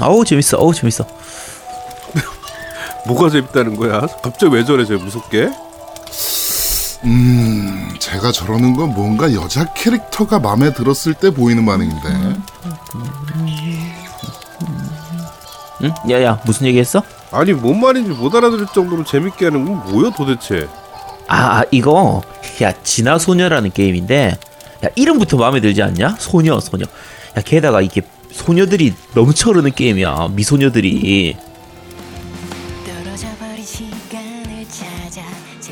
어우 재밌어. 어우 재밌어. 뭐가 재밌다는 거야? 갑자기 왜 저래 저 무섭게? 음, 제가 저러는 건 뭔가 여자 캐릭터가 마음에 들었을 때 보이는 반응인데. 응? 야야 무슨 얘기했어? 아니 뭔 말인지 못 알아들을 정도로 재밌게 하는 건 뭐야 도대체? 아, 아 이거 야 진화 소녀라는 게임인데 야 이름부터 마음에 들지 않냐? 소녀 소녀. 야 게다가 이게 소녀들이 넘쳐 흐르는 게임이야. 미소녀들이.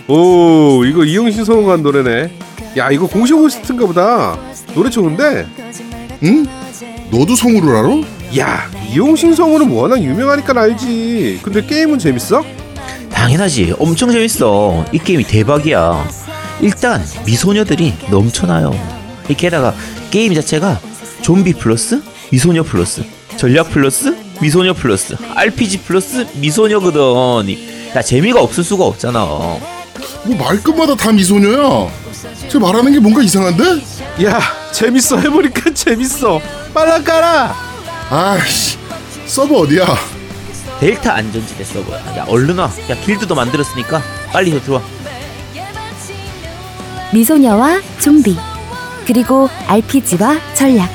오 이거 이용신 성공한 노래네. 야 이거 공식 호스트인가 보다. 노래 좋은데? 응? 너도 성우를 알아? 야 이용신 성우는 워낙 유명하니까 알지. 근데 게임은 재밌어? 당연하지. 엄청 재밌어. 이 게임이 대박이야. 일단 미소녀들이 넘쳐나요. 이 게다가 게임 자체가 좀비 플러스 미소녀 플러스 전략 플러스 미소녀 플러스 RPG 플러스 미소녀거든. 이- 야 재미가 없을 수가 없잖아. 뭐 말끝마다 다 미소녀야. 쟤 말하는 게 뭔가 이상한데? 야 재밌어 해보니까 재밌어. 빨라 깔아. 아이씨, 서버 어디야? 델타 안전지대 서버야. 야 얼른 와. 야 길드도 만들었으니까 빨리 더 들어와. 미소녀와 좀비 그리고 RPG와 전략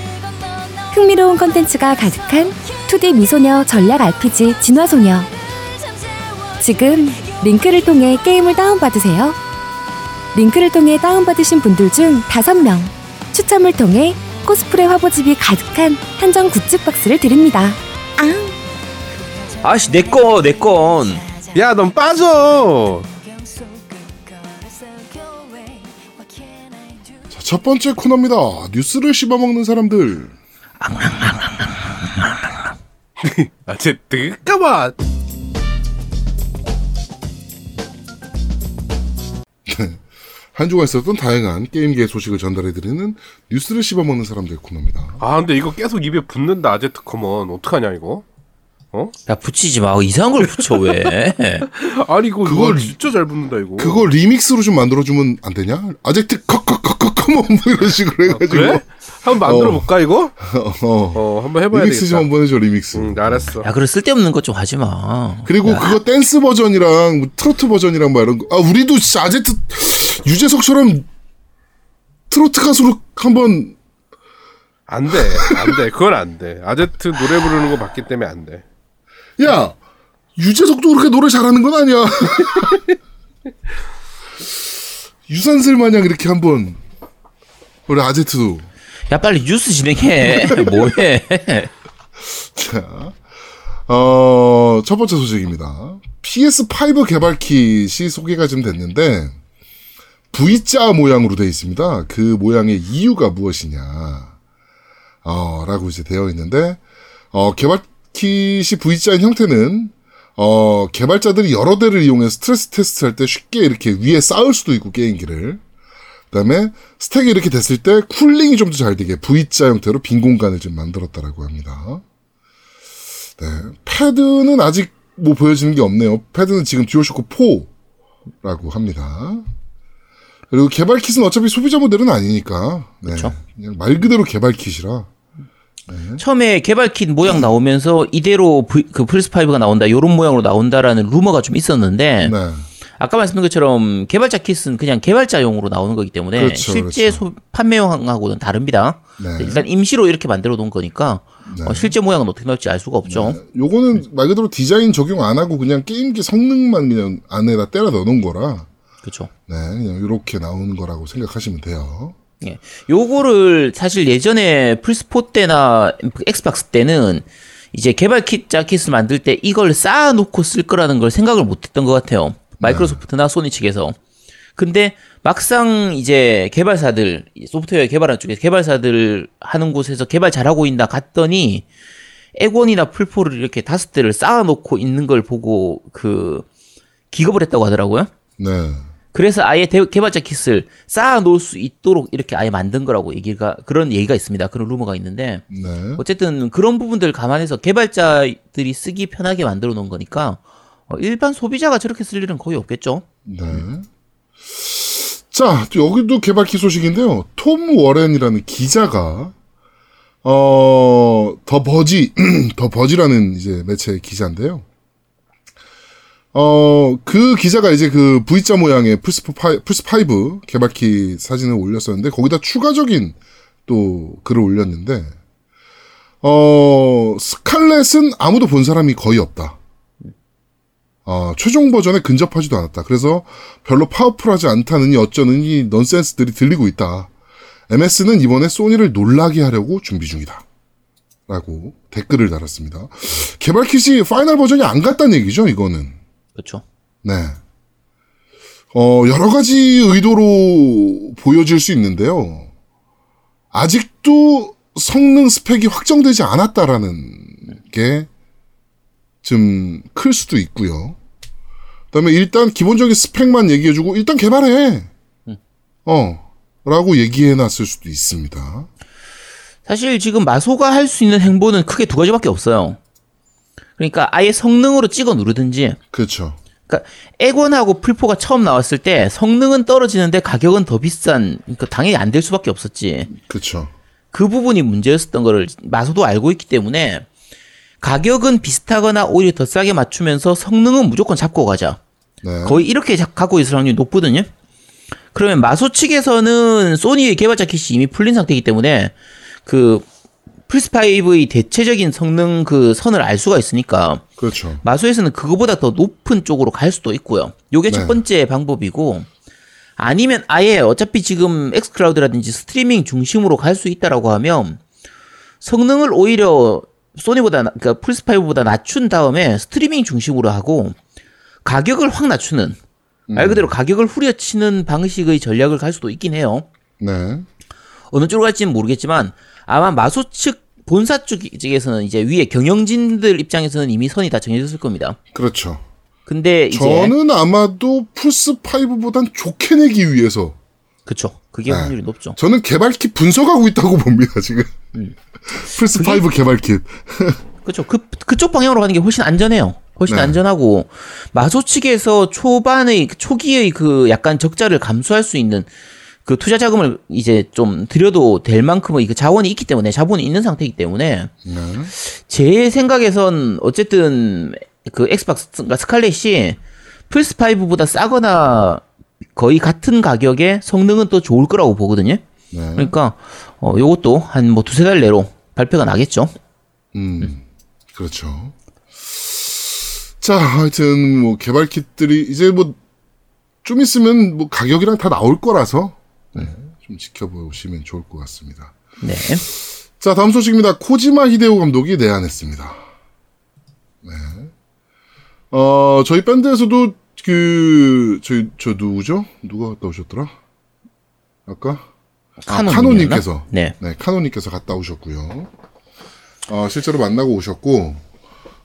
흥미로운 컨텐츠가 가득한 2D 미소녀 전략 RPG 진화소녀 지금 링크를 통해 게임을 다운받으세요 링크를 통해 다운받으신 분들 중 5명 추첨을 통해 코스프레 화보집이 가득한 한정 굿즈 박스를 드립니다 앙 아씨 내꺼 내 건. 야 넌 빠져. 자, 첫 번째 코너입니다. 뉴스를 씹어먹는 사람들. 아 쟤 뜨까봐. 한 주간 있었던 다양한 게임계 소식을 전달해드리는 뉴스를 씹어먹는 사람들 코너입니다. 아 근데 이거 계속 입에 붙는다 아제트 come on 어떡하냐 이거? 야 붙이지 마. 이상한 걸 붙여 왜? 아니 이거 그걸 진짜 잘 붙는다 이거. 그거 리믹스로 좀 만들어주면 안 되냐? 아젝트 컷컷컷컷컷뭐 이런 식으로 해가지고. 그래? 한번 만들어 볼까 이거? 어. 어 한번 해봐야 리믹스 좀 되겠다. 한번 해줘 리믹스. 응 알았어. 야 그래 쓸데없는 것 좀 하지 마. 그리고 그거 댄스 버전이랑 뭐 트로트 버전이랑 뭐 이런 거. 아 우리도 진짜 아제트 유재석처럼 트로트 가수로 한번 안 돼 안 돼 그건 안 돼. 아제트 노래 부르는 거 봤기 때문에 안 돼. 야 유재석도 그렇게 노래 잘하는 건 아니야. 유산슬 마냥 이렇게 한번 우리 아제트도 야 빨리 뉴스 진행해. 뭐해? 자, 어, 첫 번째 소식입니다. PS5 개발 킷이 소개가 좀 됐는데, V자 모양으로 되어 있습니다. 그 모양의 이유가 무엇이냐, 어, 라고 이제 되어 있는데, 어, 개발 킷이 V자인 형태는, 어, 개발자들이 여러 대를 이용해 스트레스 테스트 할 때 쉽게 이렇게 위에 쌓을 수도 있고, 게임기를. 그 다음에 stack이 이렇게 됐을 때 cooling이 좀 더 잘 되게 V자 형태로 빈 공간을 좀 만들었다라고 합니다. 네. 패드는 아직 뭐 보여지는 게 없네요. 패드는 지금 듀얼쇼크 4라고 합니다. 그리고 개발 킷은 어차피 소비자 모델은 아니니까. 네. 그쵸. 그냥 말 그대로 개발 킷이라. 처음에 개발 킷 모양 나오면서 이대로 그 플스 5가 나온다, 요런 모양으로 나온다라는 루머가 좀 있었는데 네. 아까 말씀드린 것처럼 개발자 킷은 그냥 개발자용으로 나오는 거기 때문에 그렇죠, 실제 그렇죠. 소- 판매용하고는 다릅니다. 네. 일단 임시로 이렇게 만들어 놓은 거니까 어, 실제 모양은 어떻게 나올지 알 수가 없죠. 요거는 말 그대로 디자인 적용 안 하고 그냥 게임기 성능만 그냥 안에다 때려 넣는 거라. 그렇죠. 네. 그냥 이렇게 나오는 거라고 생각하시면 돼요. 예. 요거를 사실 예전에 플스4 때나 엑스박스 때는 이제 개발 킷 자킷을 만들 때 이걸 쌓아놓고 쓸 거라는 걸 생각을 못 했던 것 같아요. 마이크로소프트나 소니 측에서. 근데 막상 이제 개발사들, 소프트웨어 개발하는 쪽에서 개발사들 하는 곳에서 개발 잘하고 있나 갔더니 액원이나 풀포를 이렇게 다섯 대를 쌓아놓고 있는 걸 보고 그 기겁을 했다고 하더라고요. 네. 그래서 아예 대- 개발자 킷을 쌓아 놓을 수 있도록 이렇게 아예 만든 거라고 얘기가 그런 얘기가 있습니다. 그런 루머가 있는데 네. 어쨌든 그런 부분들 감안해서 개발자들이 쓰기 편하게 만들어 놓은 거니까 어, 일반 소비자가 저렇게 쓸 일은 거의 없겠죠. 네. 자, 또 여기도 개발키 소식인데요. 톰 워렌이라는 기자가 어, 더 버지, 더 버지라는 이제 매체 기자인데요. 어, 그 기자가 이제 그 V자 모양의 플스5, 플스5 개발키 사진을 올렸었는데, 거기다 추가적인 또 글을 올렸는데, 어, 스칼렛은 아무도 본 사람이 거의 없다. 어, 최종 버전에 근접하지도 않았다. 그래서 별로 파워풀하지 않다느니 어쩌느니 넌센스들이 들리고 있다. MS는 이번에 소니를 놀라게 하려고 준비 중이다. 라고 댓글을 달았습니다. 개발 킷이 final 버전이 안 갔다는 얘기죠, 이거는. 그렇죠. 네. 어, 여러 가지 의도로 보여질 수 있는데요. 아직도 성능 스펙이 확정되지 않았다라는 게 좀 클 수도 있고요. 그다음에 일단 기본적인 스펙만 얘기해주고 일단 개발해. 어, 라고 얘기해놨을 수도 있습니다. 사실 지금 마소가 할 수 있는 행보는 크게 두 가지밖에 없어요. 그러니까 아예 성능으로 찍어 누르든지 그렇죠. 그러니까 에곤하고 풀포가 처음 나왔을 때 성능은 떨어지는데 가격은 더 비싼 그러니까 당연히 안 될 수밖에 없었지. 그렇죠. 그 부분이 문제였었던 거를 마소도 알고 있기 때문에 가격은 비슷하거나 오히려 더 싸게 맞추면서 성능은 무조건 잡고 가자. 네. 거의 이렇게 자- 갖고 있을 확률이 높거든요. 그러면 마소 측에서는 소니의 개발자 킷이 이미 풀린 상태이기 때문에 그 플스5의 대체적인 성능 그 선을 알 수가 있으니까 그렇죠. 마소에서는 그거보다 더 높은 쪽으로 갈 수도 있고요. 요게 네. 첫 번째 방법이고 아니면 아예 어차피 지금 엑스클라우드라든지 스트리밍 중심으로 갈 수 있다라고 하면 성능을 오히려 소니보다 나- 그러니까 플스 5보다 낮춘 다음에 스트리밍 중심으로 하고 가격을 확 낮추는 말 그대로 가격을 후려치는 방식의 전략을 갈 수도 있긴 해요. 네. 어느 쪽으로 갈지는 모르겠지만 아마 마소 측 본사 쪽- 쪽에서는 이제 위에 경영진들 입장에서는 이미 선이 다 정해졌을 겁니다. 그렇죠. 근데 저는 아마도 플스 5보단 좋게 내기 위해서 그쵸 그게 네. 확률이 높죠. 저는 개발킷 분석하고 있다고 봅니다, 지금. 음. 플스5 개발킷. 그쵸 그 그쪽 방향으로 가는 게 훨씬 안전해요. 훨씬 네. 안전하고 마소 측에서 초반의 초기의 그 약간 적자를 감수할 수 있는 그 투자 자금을 이제 좀 들여도 될 만큼의 그 자원이 있기 때문에 자본이 있는 상태이기 때문에 네. 제 생각에선 어쨌든 그 엑스박스가 스칼렛이 플스5보다 싸거나 거의 같은 가격에 성능은 또 좋을 거라고 보거든요. 네. 그러니까 어 요것도 한 뭐 두세 달 내로 발표가 나겠죠. 음, 그렇죠. 자, 하여튼 뭐 개발 킷들이 이제 뭐 좀 있으면 뭐 가격이랑 다 나올 거라서 네, 좀 지켜보시면 좋을 것 같습니다. 네. 자, 다음 소식입니다. 코지마 히데오 감독이 내한했습니다. 네. 어, 저희 밴드에서도 그 저희 저 누구죠? 누가 갔다 오셨더라? 아까 아, 카노님이었나? 카노님께서 네. 네, 카노님께서 갔다 오셨고요. 어, 실제로 만나고 오셨고,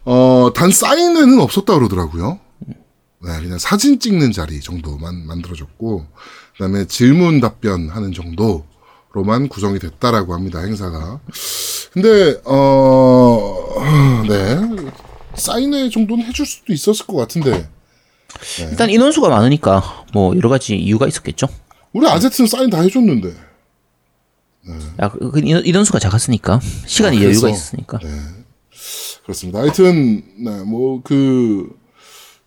어, 단 사인회는 없었다 그러더라고요. 네, 그냥 사진 찍는 자리 정도만 만들어졌고, 그 다음에 질문 답변하는 정도로만 구성이 됐다라고 합니다, 행사가. 근데, 어, 네. 사인회 정도는 해줄 수도 있었을 것 같은데, 일단 인원수가 많으니까 뭐 여러 가지 이유가 있었겠죠. 우리 아제트는 사인 다 해줬는데, 야, 그, 그 인원, 인원수가 작았으니까 시간이 아, 여유가? 있으니까. 그렇습니다. 하여튼, 네, 뭐, 그,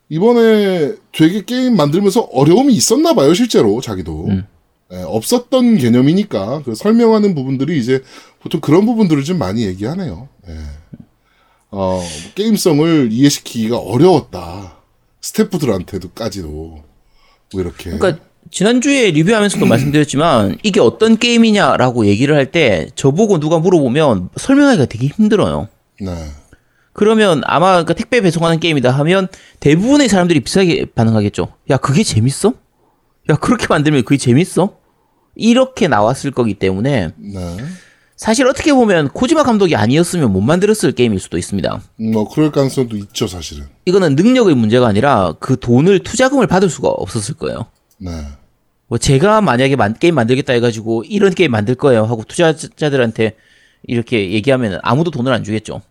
이번에 되게 게임 만들면서 어려움이 있었나 봐요, 실제로, 자기도. 예, 없었던 개념이니까, 그 설명하는 부분들이 이제 보통 그런 부분들을 좀 많이 얘기하네요. 예. 어, 게임성을 이해시키기가 어려웠다. 스태프들한테도까지도. 뭐, 이렇게. 그러니까 지난주에 리뷰하면서도 말씀드렸지만 이게 어떤 게임이냐라고 얘기를 할 때 저보고 누가 물어보면 설명하기가 되게 힘들어요. 네. 그러면 아마 그 택배 배송하는 게임이다 하면 대부분의 사람들이 비슷하게 반응하겠죠. 야, 그게 재밌어? 야, 그렇게 만들면 그게 재밌어? 이렇게 나왔을 거기 때문에 네. 사실 어떻게 보면 코지마 감독이 아니었으면 못 만들었을 게임일 수도 있습니다. 뭐, 그럴 가능성도 있죠, 사실은. 이거는 능력의 문제가 아니라 그 돈을 투자금을 받을 수가 없었을 거예요. 네. 뭐 제가 만약에 만- 게임 만들겠다 해가지고 이런 게임 만들 거예요 하고 투자자들한테 이렇게 얘기하면 아무도 돈을 안 주겠죠.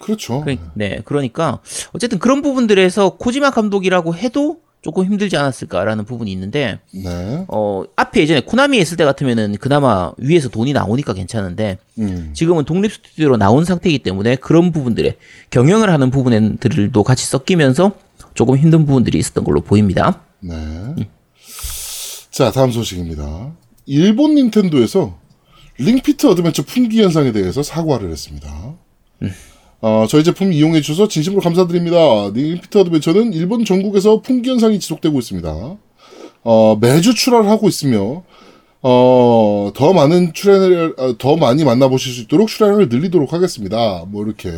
그렇죠. 그러- 네, 그러니까 어쨌든 그런 부분들에서 코지마 감독이라고 해도 조금 힘들지 않았을까라는 부분이 있는데 네. 어 앞에 예전에 코나미 했을 때 같으면은 그나마 위에서 돈이 나오니까 괜찮은데 음. 지금은 독립 스튜디오로 나온 상태이기 때문에 그런 부분들에 경영을 하는 부분들도 같이 섞이면서 조금 힘든 부분들이 있었던 걸로 보입니다. 네. 자, 다음 소식입니다. 일본 닌텐도에서 링피트 어드벤처 품귀 현상에 대해서 사과를 했습니다. 어, 저희 제품 이용해 주셔서 진심으로 감사드립니다. 링피트 어드벤처는 일본 전국에서 품귀 현상이 지속되고 있습니다. 어, 매주 출하를 하고 있으며 어, 더 많은 출하량을 어, 더 많이 만나보실 수 있도록 출하량을 늘리도록 하겠습니다. 뭐 이렇게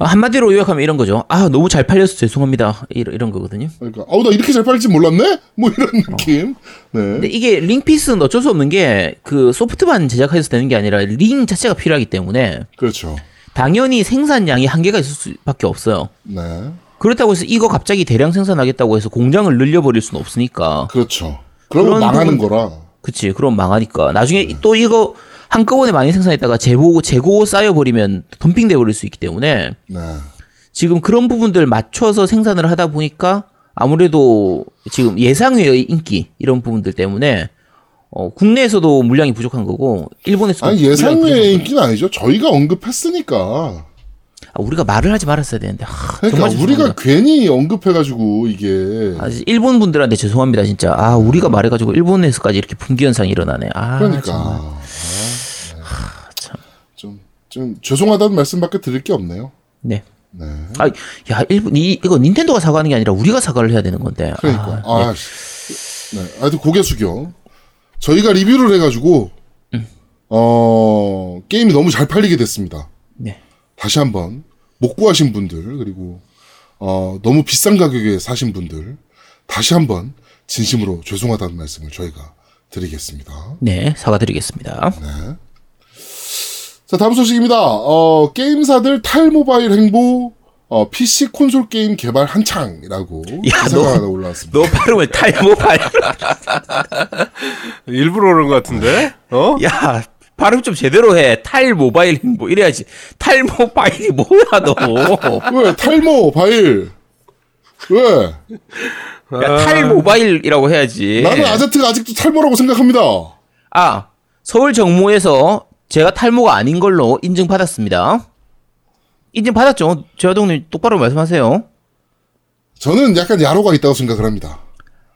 아, 한마디로 요약하면 이런 거죠. 아 너무 잘 팔려서 죄송합니다. 이런, 이런 거거든요. 그러니까 아우 나 이렇게 잘 팔릴지 몰랐네? 뭐 이런 느낌. 네. 근데 이게 링피스는 어쩔 수 없는 게 그 소프트만 제작해서 되는 게 아니라 링 자체가 필요하기 때문에 그렇죠. 당연히 생산량이 한계가 있을 수밖에 없어요. 네. 그렇다고 해서 이거 갑자기 대량 생산하겠다고 해서 공장을 늘려버릴 수는 없으니까. 그렇죠. 그러면 망하는 부분- 거라. 그치. 그럼 망하니까. 나중에 또 이거 한꺼번에 많이 생산했다가 재고, 재고 쌓여버리면 덤핑돼 버릴 수 있기 때문에 네. 지금 그런 부분들 맞춰서 생산을 하다 보니까 아무래도 지금 예상외의 인기 이런 부분들 때문에 어, 국내에서도 물량이 부족한 거고 일본에서도 아니 예상 외의 부족한 인기는 아니죠. 저희가 언급했으니까. 거- 아, 우리가 말을 하지 말았어야 되는데 하, 그러니까 우리가. 괜히 언급해가지고 이게 아, 일본 분들한테 죄송합니다 진짜 아 우리가 말해가지고 일본에서까지 이렇게 분기 현상이 일어나네 아 그러니까. 아, 네. 좀, 좀 죄송하다는 말씀밖에 드릴 게 없네요. 네. 네. 아, 야, 일본, 이, 이거 닌텐도가 사과하는 게 아니라 우리가 사과를 해야 되는 건데. 그러니까 아, 아, 씨. 네. 하여튼 고개 숙여. 저희가 리뷰를 해가지고 어 게임이 너무 잘 팔리게 됐습니다. 네. 다시 한번 못 구하신 분들 그리고 어, 너무 비싼 가격에 사신 분들 다시 한번 진심으로 죄송하다는 말씀을 저희가 드리겠습니다. 네, 사과드리겠습니다. 자 다음 소식입니다. 어, 게임사들 탈모바일 행보 어, PC 콘솔 게임 개발 한창이라고 기사가 너- 하나 올라왔습니다. 너 발음을 탈모바일. 일부러 그런 것 같은데? 어? 야, 발음 좀 제대로 해. 탈모 바일 행보. 이래야지. 탈모 바일이 뭐야, 너. 왜 탈모 바일? 왜? 야, 탈모바일이라고 해야지. 나는 아제트가 아직도 탈모라고 생각합니다. 아, 서울 정모에서 제가 탈모가 아닌 걸로 인증받았습니다. 인증 받았죠? 제화동님 똑바로 말씀하세요. 저는 약간 야로가 있다고 생각을 합니다.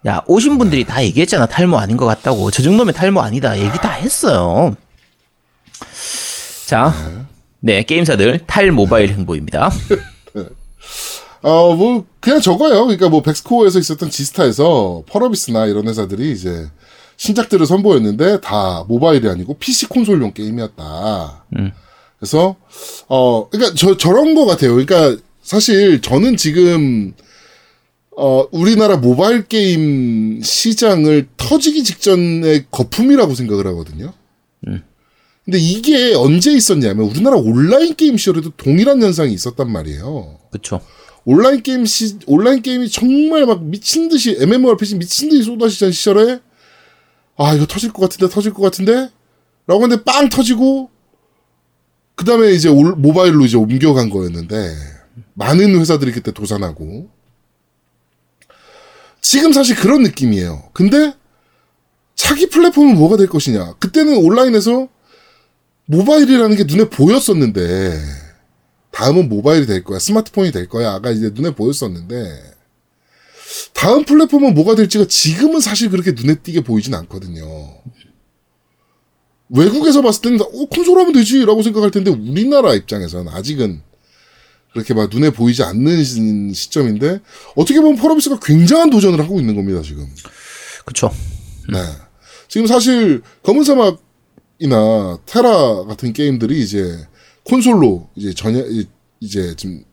야, 오신 분들이 다 얘기했잖아. 탈모 아닌 것 같다고. 저 정도면 탈모 아니다. 얘기 다 했어요. 자, 네, 게임사들 탈 모바일 행보입니다. 어, 뭐, 그냥 저거예요. 그러니까 뭐, 백스코어에서 있었던 지스타에서 펄어비스나 이런 회사들이 이제 신작들을 선보였는데 다 모바일이 아니고 PC 콘솔용 게임이었다. 그래서, 어, 그러니까 저, 저런 거 같아요. 그러니까 사실 저는 지금, 어, 우리나라 모바일 게임 시장을 터지기 직전의 거품이라고 생각을 하거든요. 근데 이게 언제 있었냐면 우리나라 온라인 게임 시절에도 동일한 현상이 있었단 말이에요. 그쵸. 온라인 게임 시 온라인 게임이 정말 막 미친 듯이 MMORPG 미친 듯이 쏟아지던 시절에 아 이거 터질 것 같은데 터질 것 같은데 라고 했는데 빵 터지고 그 다음에 이제 올- 모바일로 이제 옮겨간 거였는데 많은 회사들이 그때 도산하고 지금 사실 그런 느낌이에요. 근데 차기 플랫폼은 뭐가 될 것이냐? 그때는 온라인에서 모바일이라는 게 눈에 보였었는데 다음은 모바일이 될 거야. 스마트폰이 될 거야. 아까 이제 눈에 보였었는데, 다음 플랫폼은 뭐가 될지가 지금은 사실 그렇게 눈에 띄게 보이진 않거든요. 외국에서 봤을 때는, 어, 콘솔 하면 되지! 라고 생각할 텐데, 우리나라 입장에서는 아직은 그렇게 막 눈에 보이지 않는 시- 시점인데, 어떻게 보면 펄어비스가 굉장한 도전을 하고 있는 겁니다, 지금. 그쵸. 네. 지금 사실 검은 사막이나 테라 같은 게임들이 이제 콘솔로 이제 전혀 이- 이제 지금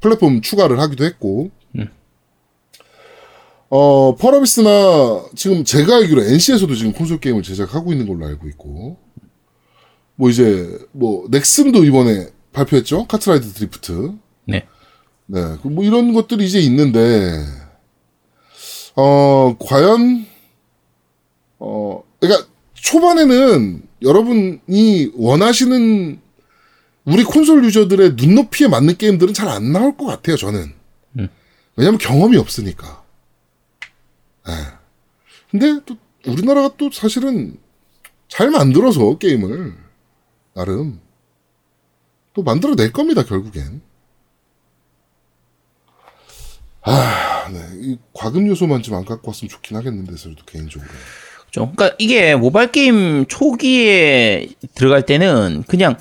플랫폼 추가를 하기도 했고 어 펄어비스나 지금 제가 알기로 NC에서도 지금 콘솔 게임을 제작하고 있는 걸로 알고 있고 뭐 이제 뭐 넥슨도 이번에 발표했죠 카트라이드 드리프트 네. 네, 그뭐 이런 것들이 이제 있는데, 어, 과연, 어, 그러니까 초반에는 여러분이 원하시는 우리 콘솔 유저들의 눈높이에 맞는 게임들은 잘 안 나올 것 같아요, 저는. 왜냐면 경험이 없으니까. 근데 또 우리나라가 또 사실은 잘 만들어서 게임을 나름 또 만들어낼 겁니다 결국엔. 아, 네. 이 과금 요소만 좀 안 갖고 왔으면 좋긴 하겠는데, 그래도 개인적으로. 좀. 그러니까 이게 모바일 게임 초기에 들어갈 때는 그냥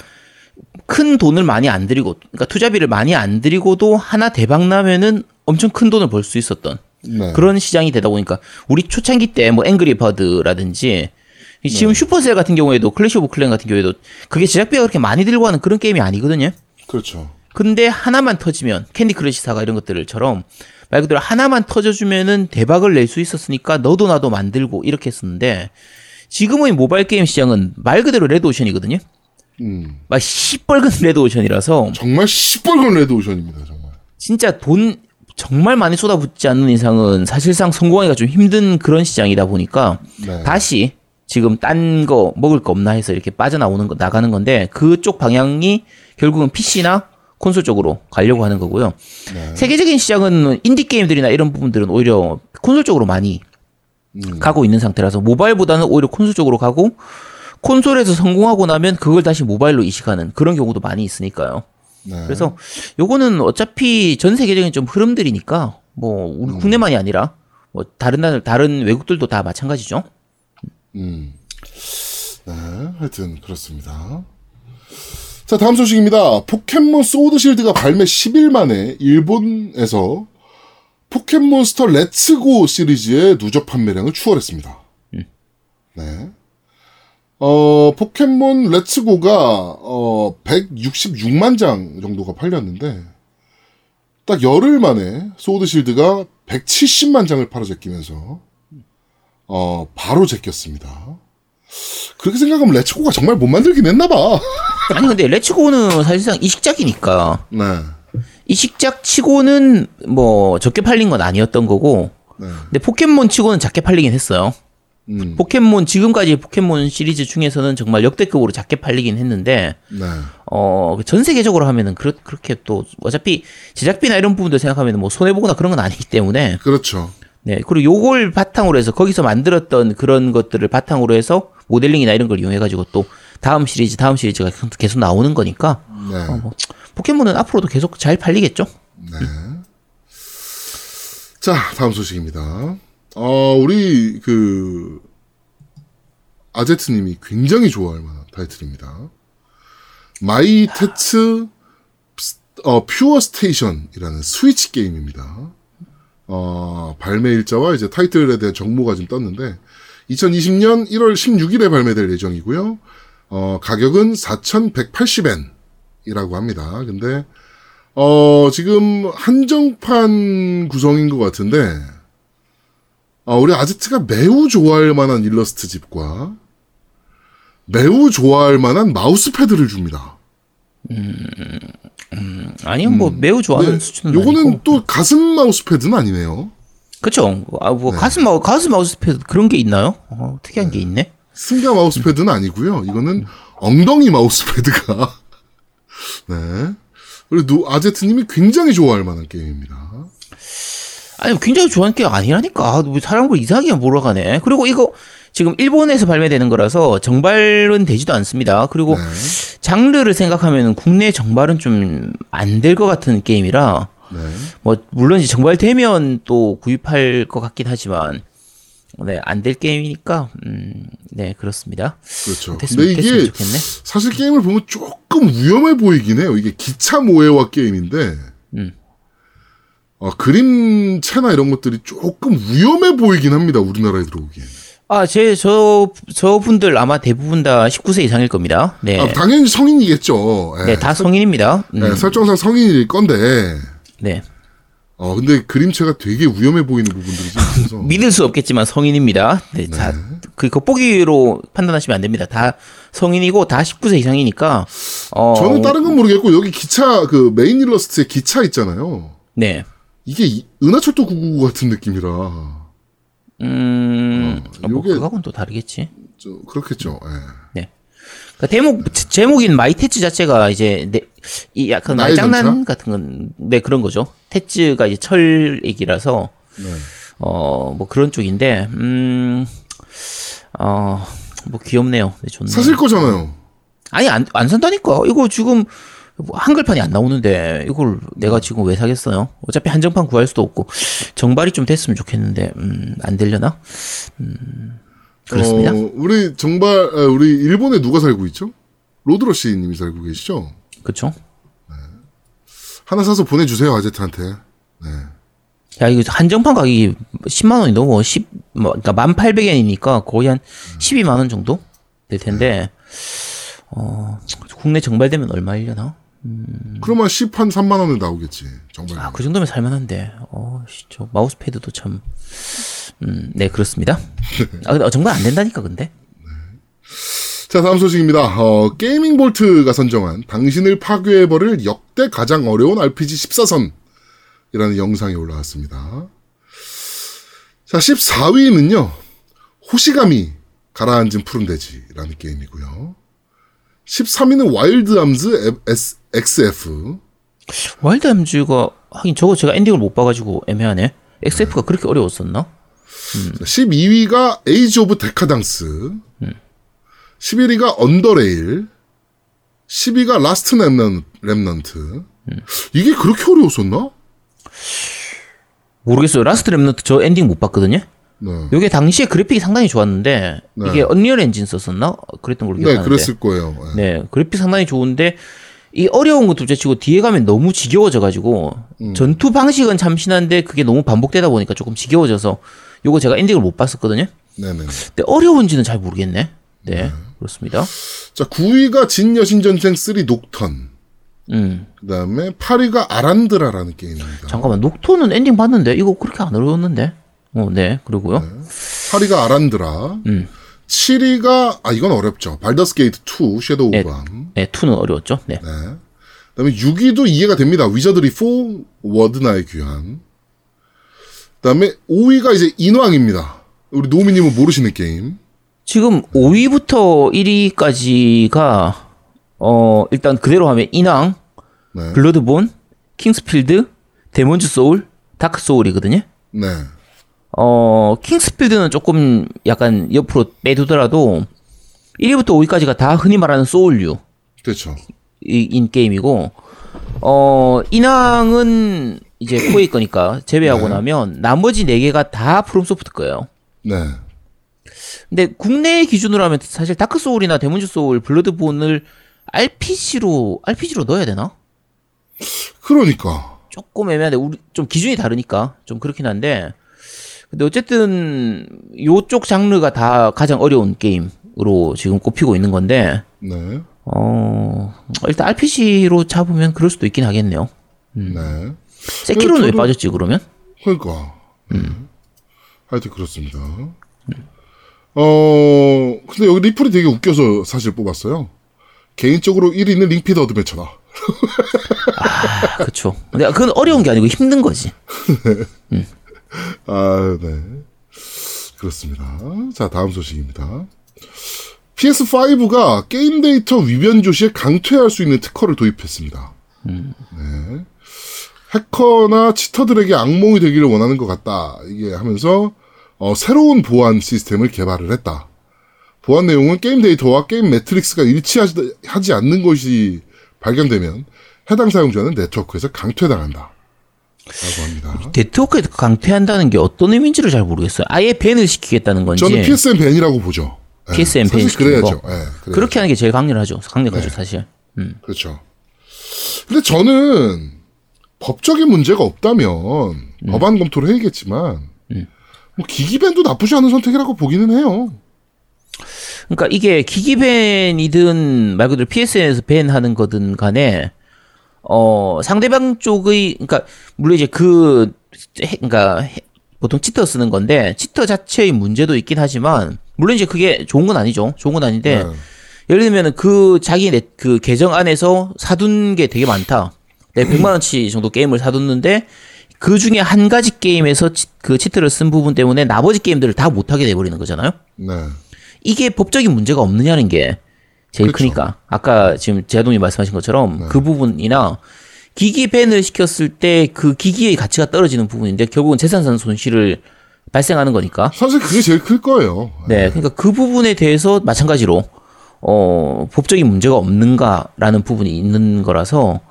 큰 돈을 많이 안 들이고, 그러니까 투자비를 많이 안 들이고도 하나 대박 나면은 엄청 큰 돈을 벌 수 있었던 네. 그런 시장이 되다 보니까 우리 초창기 때 뭐 앵그리 버드라든지 지금 슈퍼셀 같은 경우에도 클래시 오브 클랜 같은 경우에도 그게 제작비가 그렇게 많이 들고 하는 그런 게임이 아니거든요. 그렇죠. 근데 하나만 터지면 캔디 크러쉬 사가 이런 것들처럼 말 그대로 하나만 터져주면은 대박을 낼 수 있었으니까 너도 나도 만들고 이렇게 했었는데 지금의 모바일 게임 시장은 말 그대로 레드오션이거든요. 음. 막 시뻘건 레드오션이라서 정말 시뻘건 레드오션입니다, 정말. 진짜 돈 정말 많이 쏟아붓지 않는 이상은 사실상 성공하기가 좀 힘든 그런 시장이다 보니까 네. 다시 지금 딴 거 먹을 거 없나 해서 이렇게 빠져나오는 거 나가는 건데 그쪽 방향이 결국은 PC나 콘솔 쪽으로 가려고 하는 거고요. 네. 세계적인 시장은 인디 게임들이나 이런 부분들은 오히려 콘솔 쪽으로 많이 음. 가고 있는 상태라서 모바일보다는 오히려 콘솔 쪽으로 가고 콘솔에서 성공하고 나면 그걸 다시 모바일로 이식하는 그런 경우도 많이 있으니까요. 네. 그래서 요거는 어차피 전 세계적인 좀 흐름들이니까 뭐 우리 국내만이 아니라 뭐 다른 나라 다른 외국들도 다 마찬가지죠. 음. 네, 하여튼 그렇습니다. 자, 다음 소식입니다. 포켓몬 소드 실드가 발매 10일 만에 일본에서 포켓몬스터 렛츠고 시리즈의 누적 판매량을 추월했습니다. 네. 어, 포켓몬 렛츠고가 어 166만 장 정도가 팔렸는데 딱 열흘 만에 소드 실드가 170만 장을 팔아 제끼면서 어, 바로 제꼈습니다. 그렇게 생각하면 레츠고가 정말 못 만들긴 했나 봐. 아니 근데 레츠고는 사실상 이식작이니까 네. 이식작 치고는 뭐 적게 팔린 건 아니었던 거고 네. 근데 포켓몬 치고는 작게 팔리긴 했어요. 음, 포켓몬 지금까지 포켓몬 시리즈 중에서는 정말 역대급으로 작게 팔리긴 했는데 네. 어전 세계적으로 하면은 그렇, 그렇게 또 어차피 제작비나 이런 부분들 생각하면 뭐 손해 보거나 그런 건 아니기 때문에 그렇죠. 네 그리고 요걸 바탕으로 해서 거기서 만들었던 그런 것들을 바탕으로 해서 모델링이나 이런 걸 이용해 가지고 또 다음 시리즈 다음 시리즈가 계속 나오는 거니까 네. 어, 뭐 포켓몬은 앞으로도 계속 잘 팔리겠죠. 자, 다음 소식입니다. 어, 우리, 그, 아제트님이 굉장히 좋아할 만한 타이틀입니다. 마이 테츠, 어, 퓨어 스테이션이라는 스위치 게임입니다. 어, 발매 일자와 이제 타이틀에 대한 정보가 좀 떴는데, 2020년 1월 16일에 발매될 예정이고요. 어, 가격은 4,180엔이라고 합니다. 근데, 어, 지금 한정판 구성인 것 같은데, 어, 우리 아제트가 매우 좋아할 만한 일러스트 집과 매우 좋아할 만한 마우스 패드를 줍니다. 아니요 뭐 매우 좋아하는 네, 수준은 요거는 아니고. 또 가슴 마우스 패드는 아니네요. 그쵸. 아, 네. 뭐, 가슴, 마우, 가슴 마우스 패드 그런 게 있나요? 어, 특이한 게 있네. 슴가 마우스 패드는 아니고요. 이거는 엉덩이 마우스 패드가 네. 그리고 아제트님이 굉장히 좋아할 만한 게임입니다. 아니, 굉장히 좋아하는 게 아니라니까. 아, 뭐 사람을 이상하게 몰아가네. 그리고 이거 지금 일본에서 발매되는 거라서 정발은 되지도 않습니다. 그리고 네. 장르를 생각하면 국내 정발은 좀 안 될 것 같은 게임이라, 네. 뭐, 물론 이제 정발되면 또 구입할 것 같긴 하지만, 네, 안 될 게임이니까, 음, 네, 그렇습니다. 그렇죠. 됐으면, 근데 이게 좋겠네. 사실 게임을 보면 조금 위험해 보이긴 해요. 이게 기차 모해와 게임인데, 음. 어, 그림체나 이런 것들이 조금 위험해 보이긴 합니다. 우리나라에 들어오기엔. 아, 제, 저, 저 분들 아마 대부분 다 19세 이상일 겁니다. 네. 아, 당연히 성인이겠죠. 예. 네, 다 성인입니다. 음, 예, 설정상 성인일 건데, 네. 어, 근데 그림체가 되게 위험해 보이는 부분들이 좀 있어서. 믿을 수 없겠지만 성인입니다. 네, 다, 그 겉보기로 판단하시면 안 됩니다. 다 성인이고 다 19세 이상이니까, 어. 저는 다른 건 모르겠고, 여기 기차, 그 메인 일러스트에 기차 있잖아요. 네. 이게 이- 은하철도 999 같은 느낌이라. 음, 뭐, 요게- 그거하고는 또 다르겠지. 좀 그렇겠죠. 예. 네. 그 대목, 제- 제목인 마이 테츠 자체가 이제, 네, 이 약간 말장난 전차? 같은 건, 네, 그런 거죠. 테츠가 이제 철 얘기라서, 네. 어, 뭐 그런 쪽인데, 음, 어, 뭐 귀엽네요. 네, 좋네요. 사실 거잖아요. 아니, 안, 안 산다니까. 이거 지금 뭐 한글판이 안 나오는데, 이걸 내가 지금 왜 사겠어요? 어차피 한정판 구할 수도 없고, 정발이 좀 됐으면 좋겠는데, 음, 안 되려나? 음, 그렇습니다. 어, 우리 정말 아, 우리 일본에 누가 살고 있죠? 로드러시 님이 살고 계시죠? 그쵸? 하나 사서 보내주세요 아제트한테. 네. 야, 이거 한정판 가격이 10만 원이 넘어. 10, 뭐, 그니까 1,800엔이니까 거의 한 12만 원 정도 될 텐데, 어, 국내 정발되면 얼마이려나? 그러면 10한 3만 원에 나오겠지. 정말. 아, 그 정도면 살만한데. 어, 씨, 저 마우스 패드도 참. 음, 네, 그렇습니다. 아, 근데 정말 안 된다니까, 근데. 자, 다음 소식입니다. 어, 게이밍 볼트가 선정한 당신을 파괴해버릴 역대 가장 어려운 RPG 14선이라는 영상이 올라왔습니다. 자, 14위는요, 호시가미 가라앉은 푸른 대지라는 게임이고요. 13위는 와일드 암즈 XF. 와일드 암즈가, 하긴 저거 제가 엔딩을 못 봐가지고 애매하네. XF가 그렇게 어려웠었나? 12위가 에이지 오브 데카당스. 11위가 언더레일. 10위가 라스트 렘넌, 렘넌트. 이게 그렇게 어려웠었나? 모르겠어요. 라스트 렘넌트 저 엔딩 못 봤거든요? 네. 요게 당시에 그래픽이 상당히 좋았는데, 이게 언리얼 엔진 썼었나? 그랬던 걸로 네, 기억하는데. 그랬을 거예요. 네. 네, 그래픽 상당히 좋은데 이 어려운 것도 둘째치고 뒤에 가면 너무 지겨워져 가지고 음. 전투 방식은 참신한데 그게 너무 반복되다 보니까 조금 지겨워져서 요거 제가 엔딩을 못 봤었거든요. 네네. 근데 어려운지는 잘 모르겠네. 네, 그렇습니다. 자, 9위가 진 여신 전생 3 녹턴. 음, 그 다음에 8위가 아란드라라는 게임입니다. 잠깐만 녹턴은 엔딩 봤는데 이거 그렇게 안 어려웠는데. 어, 네, 그리고요. 8위가 아란드라. 음. 7위가, 아, 이건 어렵죠. 발더스 게이트 2, 섀도우 네. 오브 앰. 네, 2는 어려웠죠. 네. 네. 그 다음에 6위도 이해가 됩니다. 위저드리 4, 워드나의 귀환. 그 다음에 5위가 이제 인왕입니다. 우리 노미 님은 모르시는 게임. 지금 5위부터 1위까지가 어 일단 그대로 하면 인왕, 네. 블러드본, 킹스필드, 데몬즈 소울, 다크 소울이거든요. 네. 어, 킹스필드는 조금 약간 옆으로 빼두더라도 1위부터 5위까지가 다 흔히 말하는 소울류 그렇죠. 인 게임이고 어, 인왕은 이제 코에이 거니까 제외하고 나면 나머지 4개가 다 프롬소프트 거예요. 네. 근데 국내 기준으로 하면 사실 다크 소울이나 데몬즈 소울, 블러드본을 RPG로 RPG로 넣어야 되나? 그러니까. 조금 애매한데 우리 좀 기준이 다르니까 좀 그렇긴 한데 근데 어쨌든 요쪽 장르가 다 가장 어려운 게임으로 지금 꼽히고 있는 건데 네. 어 일단 RPG로 잡으면 그럴 수도 있긴 하겠네요. 네. 세키로는 왜 저도- 빠졌지 그러면? 그러니까. 음. 하여튼 그렇습니다. 어, 근데 여기 리플이 되게 웃겨서 사실 뽑았어요. 개인적으로 1위는 링피트 어드벤처다. 아, 그렇죠. 근데 그건 어려운 게 아니고 힘든 거지. 아, 네. 그렇습니다. 자, 다음 소식입니다. PS5가 게임 데이터 위변조 시에 강퇴할 수 있는 특허를 도입했습니다. 네. 해커나 cheater들에게 악몽이 되기를 원하는 것 같다. 얘기하면서 어, 새로운 보안 시스템을 개발을 했다. 보안 내용은 게임 데이터와 게임 metrics가 일치하지 하지 않는 것이 발견되면 해당 사용자는 네트워크에서 강퇴당한다. 라고 합니다. 네트워크에 강퇴한다는 게 어떤 의미인지를 잘 모르겠어요. 아예 ban을 시키겠다는 건지 저는 PSN ban이라고 보죠. 예, PSN ban 시키는 그래야죠. 예, 그래야죠. 그렇게 하는 게 제일 강렬하죠. 강력하죠, 네. 사실. 음. 그렇죠. 근데 저는 법적인 문제가 없다면 음. 법안 검토를 해야겠지만 뭐 기기밴도 나쁘지 않은 선택이라고 보기는 해요. 그러니까 이게 기기밴이든 말 그대로 PSN에서 밴하는 거든 간에 어 상대방 쪽의 그러니까 물론 이제 그 해- 그러니까 해- 보통 치터 쓰는 건데 치터 자체의 문제도 있긴 하지만 물론 이제 그게 좋은 건 아니죠. 좋은 건 아닌데 네. 예를 들면은 그 자기 넷, 그 계정 안에서 사둔 게 되게 많다. 내 100만 원치 정도 게임을 사뒀는데 그 중에 한 가지 게임에서 치, 그 치트를 쓴 부분 때문에 나머지 게임들을 다 못하게 돼버리는 거잖아요. 네. 이게 법적인 문제가 없느냐는 게 제일 그렇죠. 크니까 아까 지금 제동님 말씀하신 것처럼 네. 그 부분이나 기기 밴을 시켰을 때 그 기기의 가치가 떨어지는 부분인데 결국은 재산상 손실을 발생하는 거니까. 사실 그게 제일 클 거예요. 네, 그러니까 그 부분에 대해서 마찬가지로 어, 법적인 문제가 없는가라는 부분이 있는 거라서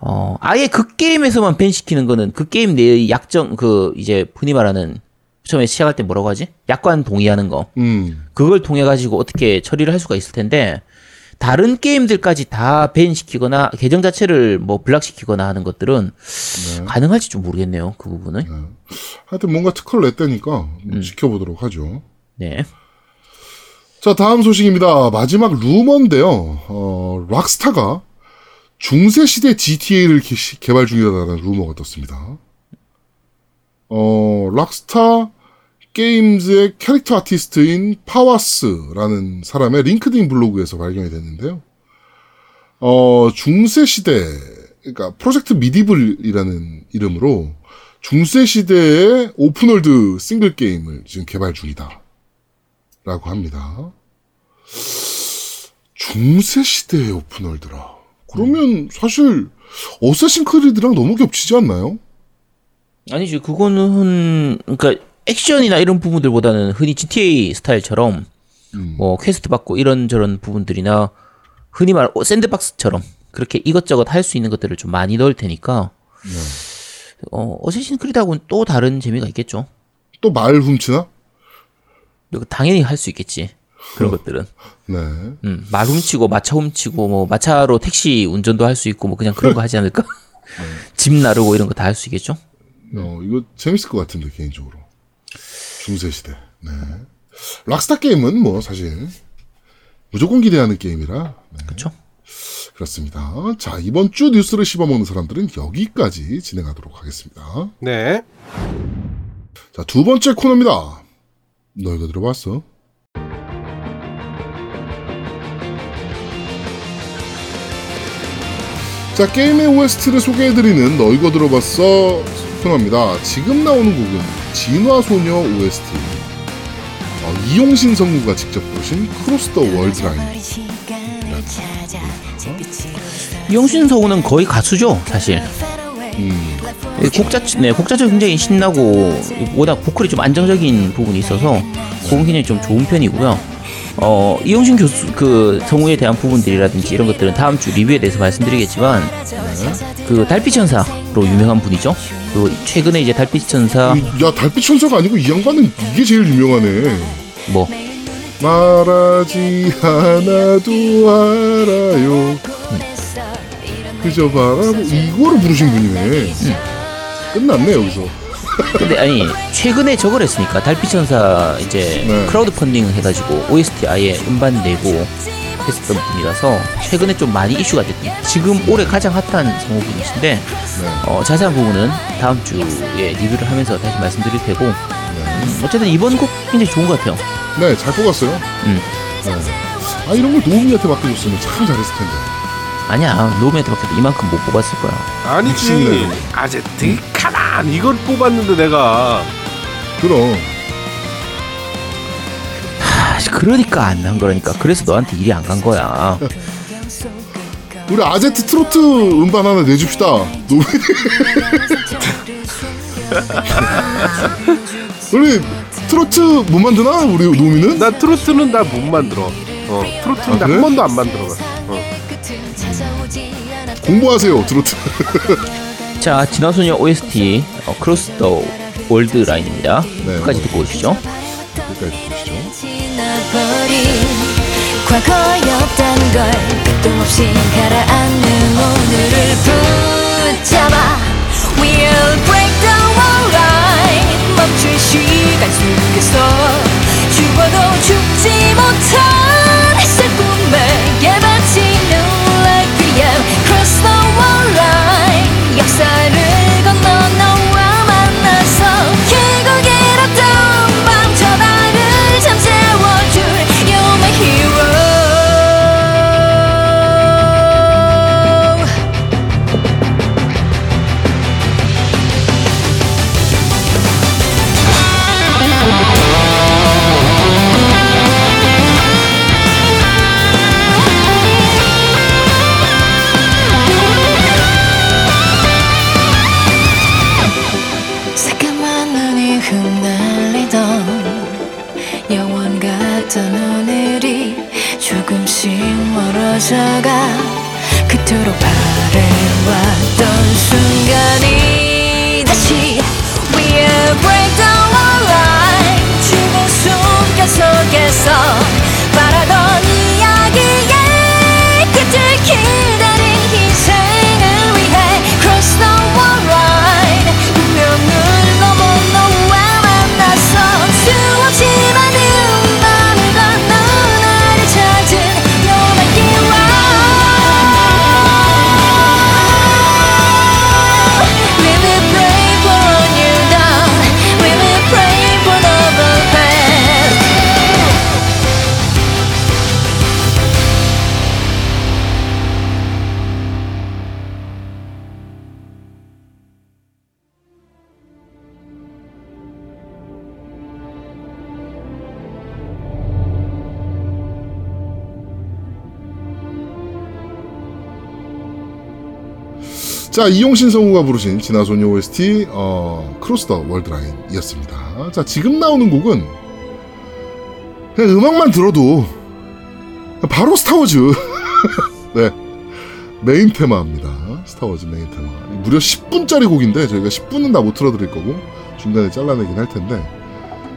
어, 아예 그 게임에서만 밴 시키는 거는 그 게임 내의 약정 그 이제 흔히 말하는 처음에 시작할 때 뭐라고 하지? 약관 동의하는 거. 음. 그걸 통해 가지고 어떻게 처리를 할 수가 있을 텐데 다른 게임들까지 다밴 시키거나 계정 자체를 뭐 블락 시키거나 하는 것들은 가능할지 좀 모르겠네요. 그 부분은. 하여튼 뭔가 특허를 냈다니까 음. 지켜보도록 하죠. 네. 자, 다음 소식입니다. 마지막 루머인데요. 어, 락스타가 중세 시대 GTA를 개발 중이라는 루머가 떴습니다. 어, 락스타 게임즈의 캐릭터 아티스트인 파와스라는 사람의 링크드인 블로그에서 발견이 됐는데요. 어, 중세 시대, 그러니까 Project Medieval이라는 이름으로 중세 시대의 open world 싱글 게임을 지금 개발 중이다. 라고 합니다. 중세 시대의 open world라. 그러면 사실 어쌔신 크리드랑 너무 겹치지 않나요? 아니지 그거는 그러니까 액션이나 이런 부분들보다는 흔히 GTA 스타일처럼 음. 뭐 퀘스트 받고 이런저런 부분들이나 흔히 말 sandbox처럼 그렇게 이것저것 할 수 있는 것들을 좀 많이 넣을 테니까 어 어쌔신 크리드하고는 또 다른 재미가 있겠죠. 또 말 훔치나? 당연히 할 수 있겠지. 그런 것들은. 네. 음, 말 훔치고 마차 훔치고 뭐 마차로 택시 운전도 할 수 있고 뭐 그냥 그런 거 하지 않을까? 집 나르고 이런 거 다 할 수 있겠죠? 어, 이거 재밌을 것 같은데, 개인적으로. 중세 시대. 네. 락스타 게임은 뭐, 사실, 무조건 기대하는 게임이라. 네, 그렇죠? 그렇습니다. 자, 이번 주 뉴스를 씹어먹는 사람들은 여기까지 진행하도록 하겠습니다. 네. 자, 두 번째 코너입니다. 너 이거 들어봤어? 자, 게임의 OST를 소개해드리는 너 이거 들어봤어 코너입니다. 지금 나오는 곡은 진화소녀 OST. 어, 이용신 성우가 직접 부르신 Cross the Worldline. 이용신 성우는 거의 가수죠, 사실. 음, 곡 자체, 네, 곡 자체 굉장히 신나고 워낙 보컬이 좀 안정적인 부분이 있어서 곡은 굉장히 좀 좋은 편이고요. 어, 이용신 교수 그 성우에 대한 부분들이라든지 이런 것들은 다음 주 리뷰에 대해서 말씀드리겠지만 그 달빛 천사로 유명한 분이죠. 그 최근에 이제 달빛 천사 야, 달빛 천사가 아니고 이 양반은 이게 제일 유명하네. 뭐 말하지 않아도 알아요. 그저 바라보 이거를 부르신 분이네. 끝났네 여기서. 근데 아니 최근에 저걸 했으니까 달빛 천사 이제 네. 크라우드 펀딩 해가지고 OST 아예 음반 내고 했었던 분이라서 최근에 좀 많이 이슈가 됐던 지금 올해 가장 핫한 성우분이신데 네. 어, 자세한 부분은 다음 주에 리뷰를 하면서 다시 말씀드릴 테고 음, 어쨌든 이번 곡 굉장히 좋은 것 같아요. 네, 잘 뽑았어요. 음. 네. 아 이런 걸 노우미한테 맡겨줬으면 참 잘했을 텐데. 아니야 노우미한테 맡겨도 이만큼 못 뽑았을 거야. 아니지. 아제트 가만 이걸 뽑았는데 내가 그럼 아, 그러니까 안난 거라니까. 그래서 너한테 일이 안 간 거야. 우리 아제트 트로트 음반 하나 내줍시다. 우리 트로트 못 만드나 우리 노우미는? 나 트로트는 나 못 만들어. 어, 트로트는 아, 나 그래? 한 번도 안 만들어봤어. 어. 공부하세요 트로트. 자, 진화소녀 OST 어, Cross the Worldline입니다. 네, 끝까지 뭐. 듣고 오시죠. 여기까지 과거였던 걸 끝도 없이 가라앉는 오늘을 붙잡아. We'll break the wall line. 멈출 시간 속에서 죽어도 죽지 못한 햇살 꿈에 예받 자, 이용신 성우가 부르신 진화소녀 OST, 어, Cross the Worldline이었습니다. 자, 지금 나오는 곡은 그냥 음악만 들어도 바로 스타워즈. 네. 메인 테마입니다. 스타워즈 메인 테마. 무려 10분짜리 곡인데 저희가 10분은 다 못 틀어드릴 거고 중간에 잘라내긴 할 텐데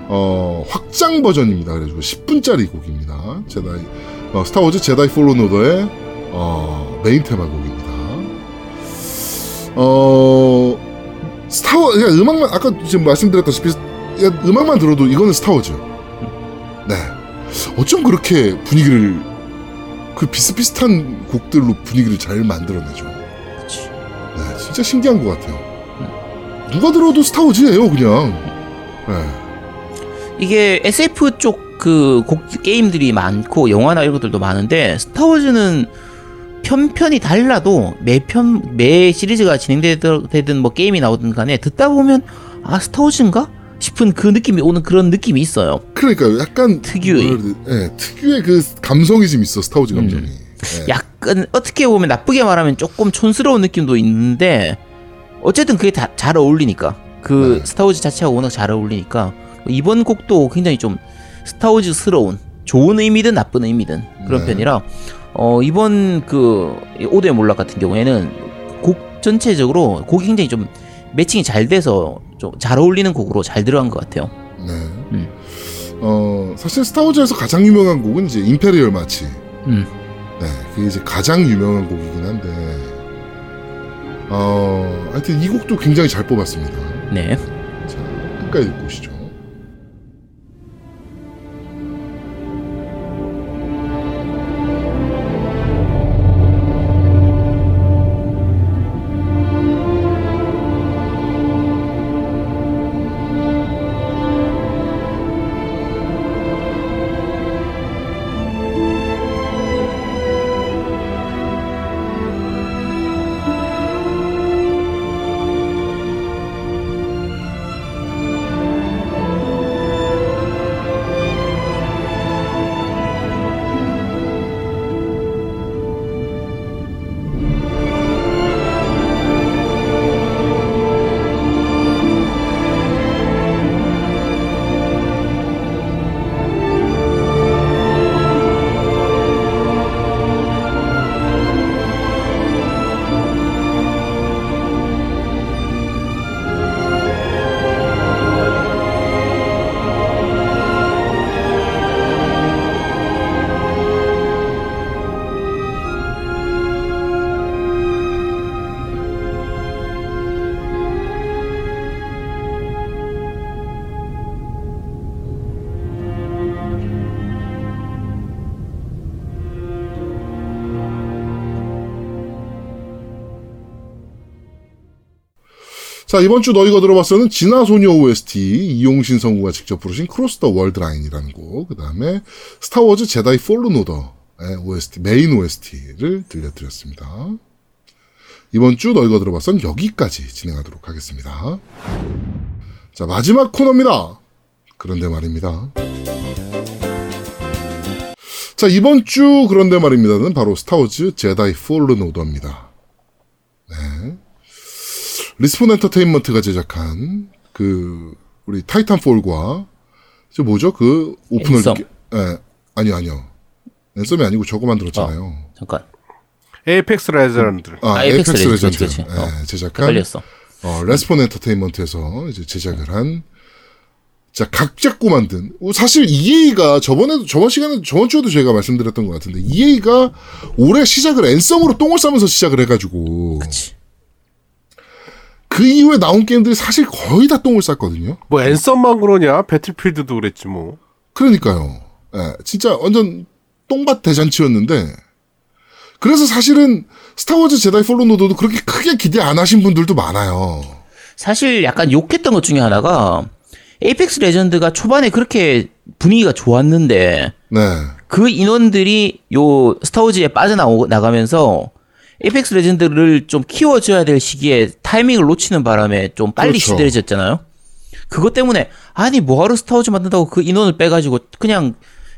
어, 확장 버전입니다. 그래가지고 10분짜리 곡입니다. 제다이, 어, 스타워즈 제다이 폴른 오더의 어, 메인 테마 곡입니다. 어 스타워 그냥 음악만 아까 지금 말씀드렸다시피 그냥 음악만 들어도 이거는 스타워즈. 네. 어쩜 그렇게 분위기를 그 비슷비슷한 곡들로 분위기를 잘 만들어내죠. 그치. 네, 진짜 신기한 것 같아요. 누가 들어도 스타워즈예요, 그냥. 네. 이게 SF 쪽 그 곡 게임들이 많고 영화나 이런 것들도 많은데 스타워즈는 편편이 달라도 매 편 매 시리즈가 진행되든 뭐 게임이 나오든 간에 듣다 보면 아 스타워즈인가 싶은 그 느낌이 오는 그런 느낌이 있어요. 그러니까 약간 특유의. 네, 특유의 그 감성이 좀 있어, 스타워즈 감성이. 네. 약간 어떻게 보면 나쁘게 말하면 조금 촌스러운 느낌도 있는데 어쨌든 그게 다 잘 어울리니까 그 네. 스타워즈 자체가 워낙 잘 어울리니까 이번 곡도 굉장히 좀 스타워즈스러운 좋은 의미든 나쁜 의미든 그런 네. 편이라 어 이번 그 오더의 몰락 같은 경우에는 곡 전체적으로 곡이 굉장히 좀 매칭이 잘 돼서 좀 잘 어울리는 곡으로 잘 들어간 것 같아요. 네. 음. 어, 사실 스타워즈에서 가장 유명한 곡은 이제 Imperial March. 음. 네, 그게 이제 가장 유명한 곡이긴 한데, 어, 하여튼 이 곡도 굉장히 잘 뽑았습니다. 네. 자, 끝까지 듣고 오시죠. 자, 이번 주 너희가 들어봤어는 진화소녀 OST, 이용신 성우가 직접 부르신 Cross the Worldline이라는 곡, 그 다음에 스타워즈 제다이 폴른 오더의 OST, 메인 OST를 들려드렸습니다. 이번 주 너희가 들어봤어는 여기까지 진행하도록 하겠습니다. 자, 마지막 코너입니다. 그런데 말입니다. 자, 이번 주 그런데 말입니다는 바로 스타워즈 제다이 폴른 오더입니다. 네. 리스폰 엔터테인먼트가 제작한 그 우리 타이탄 폴과 저 뭐죠 그 open world 앤썸. 게- 예 아니요 아니요 앤썸이 아니고 저거 만들었잖아요 잠깐. 에이펙스 레전드. 아, 아, 에이펙스 에이펙스 레전드 그치, 그치. 예, 제작한 걸렸어. 어, 리스폰 엔터테인먼트에서 이제 제작을 한, 자, 각 잡고 만든, 어, 사실 EA가 저번에도, 저번 시간에, 저번 주에도 제가 말씀드렸던 것 같은데, EA가 올해 시작을 앤썸으로 똥을 싸면서 시작을 해가지고, 그치. 그 이후에 나온 게임들이 사실 거의 다 똥을 쌌거든요. 뭐 앤썸만 그러냐? 배틀필드도 그랬지 뭐. 그러니까요. 예, 진짜 완전 똥밭 대잔치였는데, 그래서 사실은 스타워즈 제다이 폴른 오더도 그렇게 크게 기대 안 하신 분들도 많아요. 사실 약간 욕했던 것 중에 하나가 에이펙스 레전드가 초반에 그렇게 분위기가 좋았는데 네. 그 인원들이 요 스타워즈에 빠져나가면서 에이펙스 레전드를 좀 키워줘야 될 시기에 타이밍을 놓치는 바람에 좀 빨리 그렇죠. 시들해졌잖아요. 그것 때문에 아니 뭐하러 스타워즈 만든다고 그 인원을 빼가지고 그냥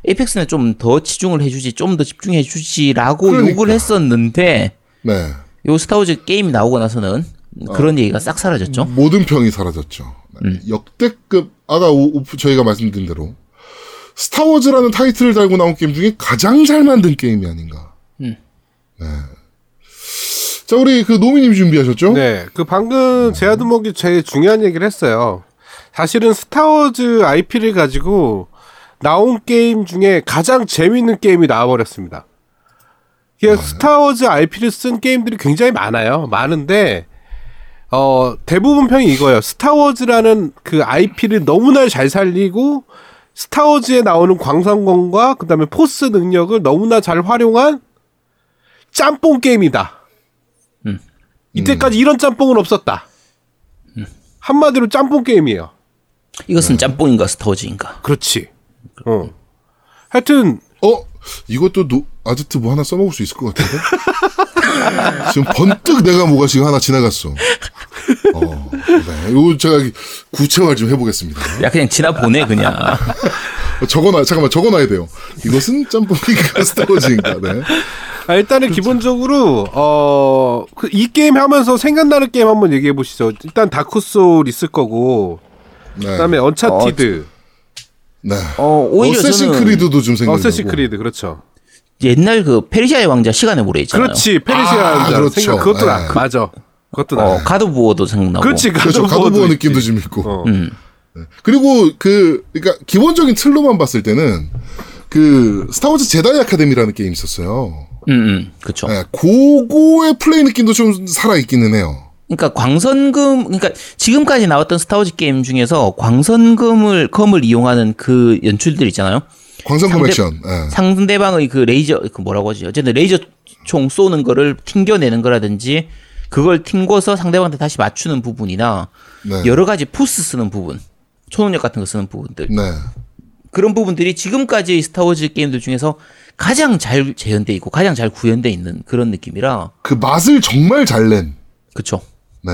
에이펙스는 좀 더 치중을 해주지 좀 더 집중해 주지라고 그러니까. 욕을 했었는데 네. 요 스타워즈 게임이 나오고 나서는 그런 얘기가 싹 사라졌죠. 모든 평이 사라졌죠. 네. 역대급 아까 오, 오프 저희가 말씀드린 대로 스타워즈라는 타이틀을 달고 나온 게임 중에 가장 잘 만든 게임이 아닌가. 네. 자 우리 그 노미님 준비하셨죠? 네, 그 방금 제아드목이 제일 중요한 얘기를 했어요. 사실은 스타워즈 IP를 가지고 나온 게임 중에 가장 재밌는 게임이 나와버렸습니다. 이게 스타워즈 IP를 쓴 게임들이 굉장히 많아요. 많은데 어 대부분 평이 이거예요. 스타워즈라는 그 IP를 너무나 잘 살리고 스타워즈에 나오는 광선검과 그 다음에 Force 능력을 너무나 잘 활용한 짬뽕 게임이다. 이때까지 이런 짬뽕은 없었다. 한마디로 짬뽕 게임이에요. 이것은 짬뽕인가 스타워즈인가. 그렇지. 어. 하여튼 어 이것도 노, 아지트 뭐 하나 써먹을 수 있을 것 같은데? 지금 번뜩 내가 뭐가 지금 하나 지나갔어. 어, 네. 이거 제가 구체화 좀 해보겠습니다. 야 그냥 지나 보내 그냥. 어, 적어놔, 잠깐만 적어놔야 돼요. 이것은 짬뽕인가 스타워즈인가, 네. 아, 일단은 기본적으로 어, 그 이 게임 하면서 생각나는 게임 한번 얘기해 보시죠. 일단 다크 소울 있을 거고 네. 그다음에 언차티드, 네. 어 오히려 어쌔신 저는 크리드도 좀 생각나고. 어쌔신 크리드 그렇죠. 옛날 그 페르시아의 왕자 시간의 모래 있잖아요. 그렇지. 페르시아 아, 왕자 그렇죠. 생각 그것도 나. 네. 맞아. 그것도 나. 어 갓 오브 워도 생각나고. 그렇지. 그렇죠. 갓 갓 오브 워 워도 느낌도. 좀 있고. 어. 음. 그리고 그, 그러니까 기본적인 틀로만 봤을 때는 그 스타워즈 제다이 아카데미라는 게임 있었어요. 음, 음, 그렇죠. 네, 그거의 플레이 느낌도 좀 살아 있기는 해요. 그러니까 광선검, 그러니까 지금까지 나왔던 스타워즈 게임 중에서 광선검을 검을 이용하는 그 연출들 있잖아요. 광선검 상대- 액션. 예. 상대방의 그 레이저, 그 뭐라고 하지? 어쨌든 레이저 총 쏘는 거를 튕겨내는 거라든지 그걸 튕궈서 상대방한테 다시 맞추는 부분이나 네. 여러 가지 Force 쓰는 부분, 초능력 같은 거 쓰는 부분들. 네. 그런 부분들이 지금까지 스타워즈 게임들 중에서 가장 잘 재현돼 있고 가장 잘 구현돼 있는 그런 느낌이라 그 맛을 정말 잘 낸. 그쵸 네.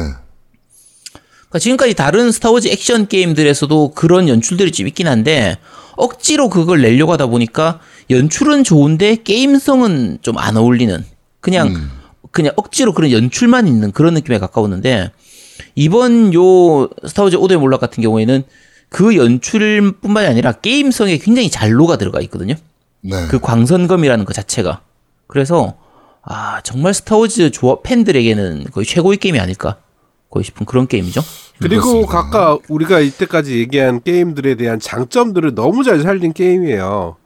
그러니까 지금까지 다른 스타워즈 액션 게임들에서도 그런 연출들이 좀 있긴 한데 억지로 그걸 내려고 하다 보니까 연출은 좋은데 게임성은 좀 안 어울리는 그냥 그냥 억지로 그런 연출만 있는 그런 느낌에 가까웠는데 이번 요 스타워즈 오더의 몰락 같은 경우에는 그 연출뿐만이 아니라 게임성에 굉장히 잘 녹아 들어가 있거든요. 네. 그 광선검이라는 것 자체가. 그래서 아 정말 스타워즈 좋아 팬들에게는 거의 최고의 게임이 아닐까 거의 싶은 그런 게임이죠. 그리고 그렇습니다. 각각 우리가 이때까지 얘기한 게임들에 대한 장점들을 너무 잘 살린 게임이에요.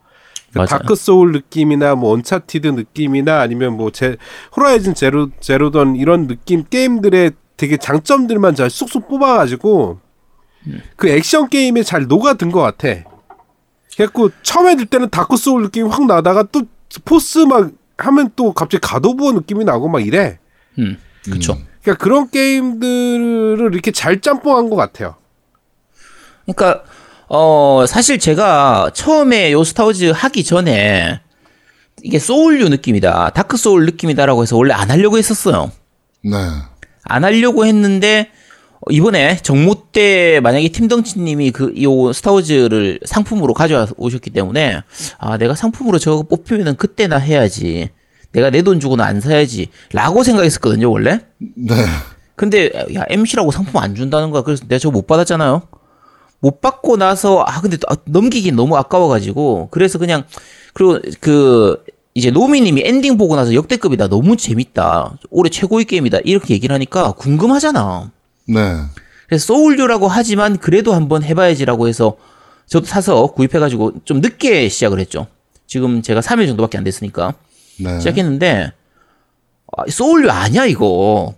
그 맞아요. 다크 소울 느낌이나 뭐 언차티드 느낌이나 아니면 뭐 제, 호라이즌 제로 제로 던 이런 느낌 게임들의 되게 장점들만 잘 쑥쑥 뽑아가지고 그 액션 게임에 잘 녹아든 것 같아. 그래갖고 처음에 들 때는 다크 소울 느낌이 확 나다가 또 Force 막 하면 또 갑자기 갓 오브 워 느낌이 나고 막 이래. 음, 그렇죠. 그러니까 그런 게임들을 이렇게 잘 짬뽕한 것 같아요. 그러니까 어 사실 제가 처음에 요 스타워즈 하기 전에 이게 소울류 느낌이다, 다크 소울 느낌이다라고 해서 원래 안 하려고 했었어요. 네. 안 하려고 했는데 어, 이번에 정모 때 만약에 팀덩치님이 그 요 스타워즈를 상품으로 가져와 오셨기 때문에 아 내가 상품으로 저거 뽑히면은 그때 나 해야지. 내가 내 돈 주고는 안 사야지라고 생각했었거든요 원래. 네. 근데 야 MC라고 상품 안 준다는 거야. 그래서 내가 저거 못 받았잖아요. 못 받고 나서 아 근데 또 아, 넘기긴 너무 아까워가지고 그래서 그냥 그리고 그 이제 노미님이 엔딩 보고 나서 역대급이다, 너무 재밌다, 올해 최고의 게임이다 이렇게 얘기를 하니까 궁금하잖아. 네. 그래서 소울류라고 하지만 그래도 한번 해봐야지라고 해서 저도 사서 구입해가지고 좀 늦게 시작을 했죠. 지금 제가 3일 정도밖에 안 됐으니까 네. 시작했는데 아, 소울류 아니야 이거.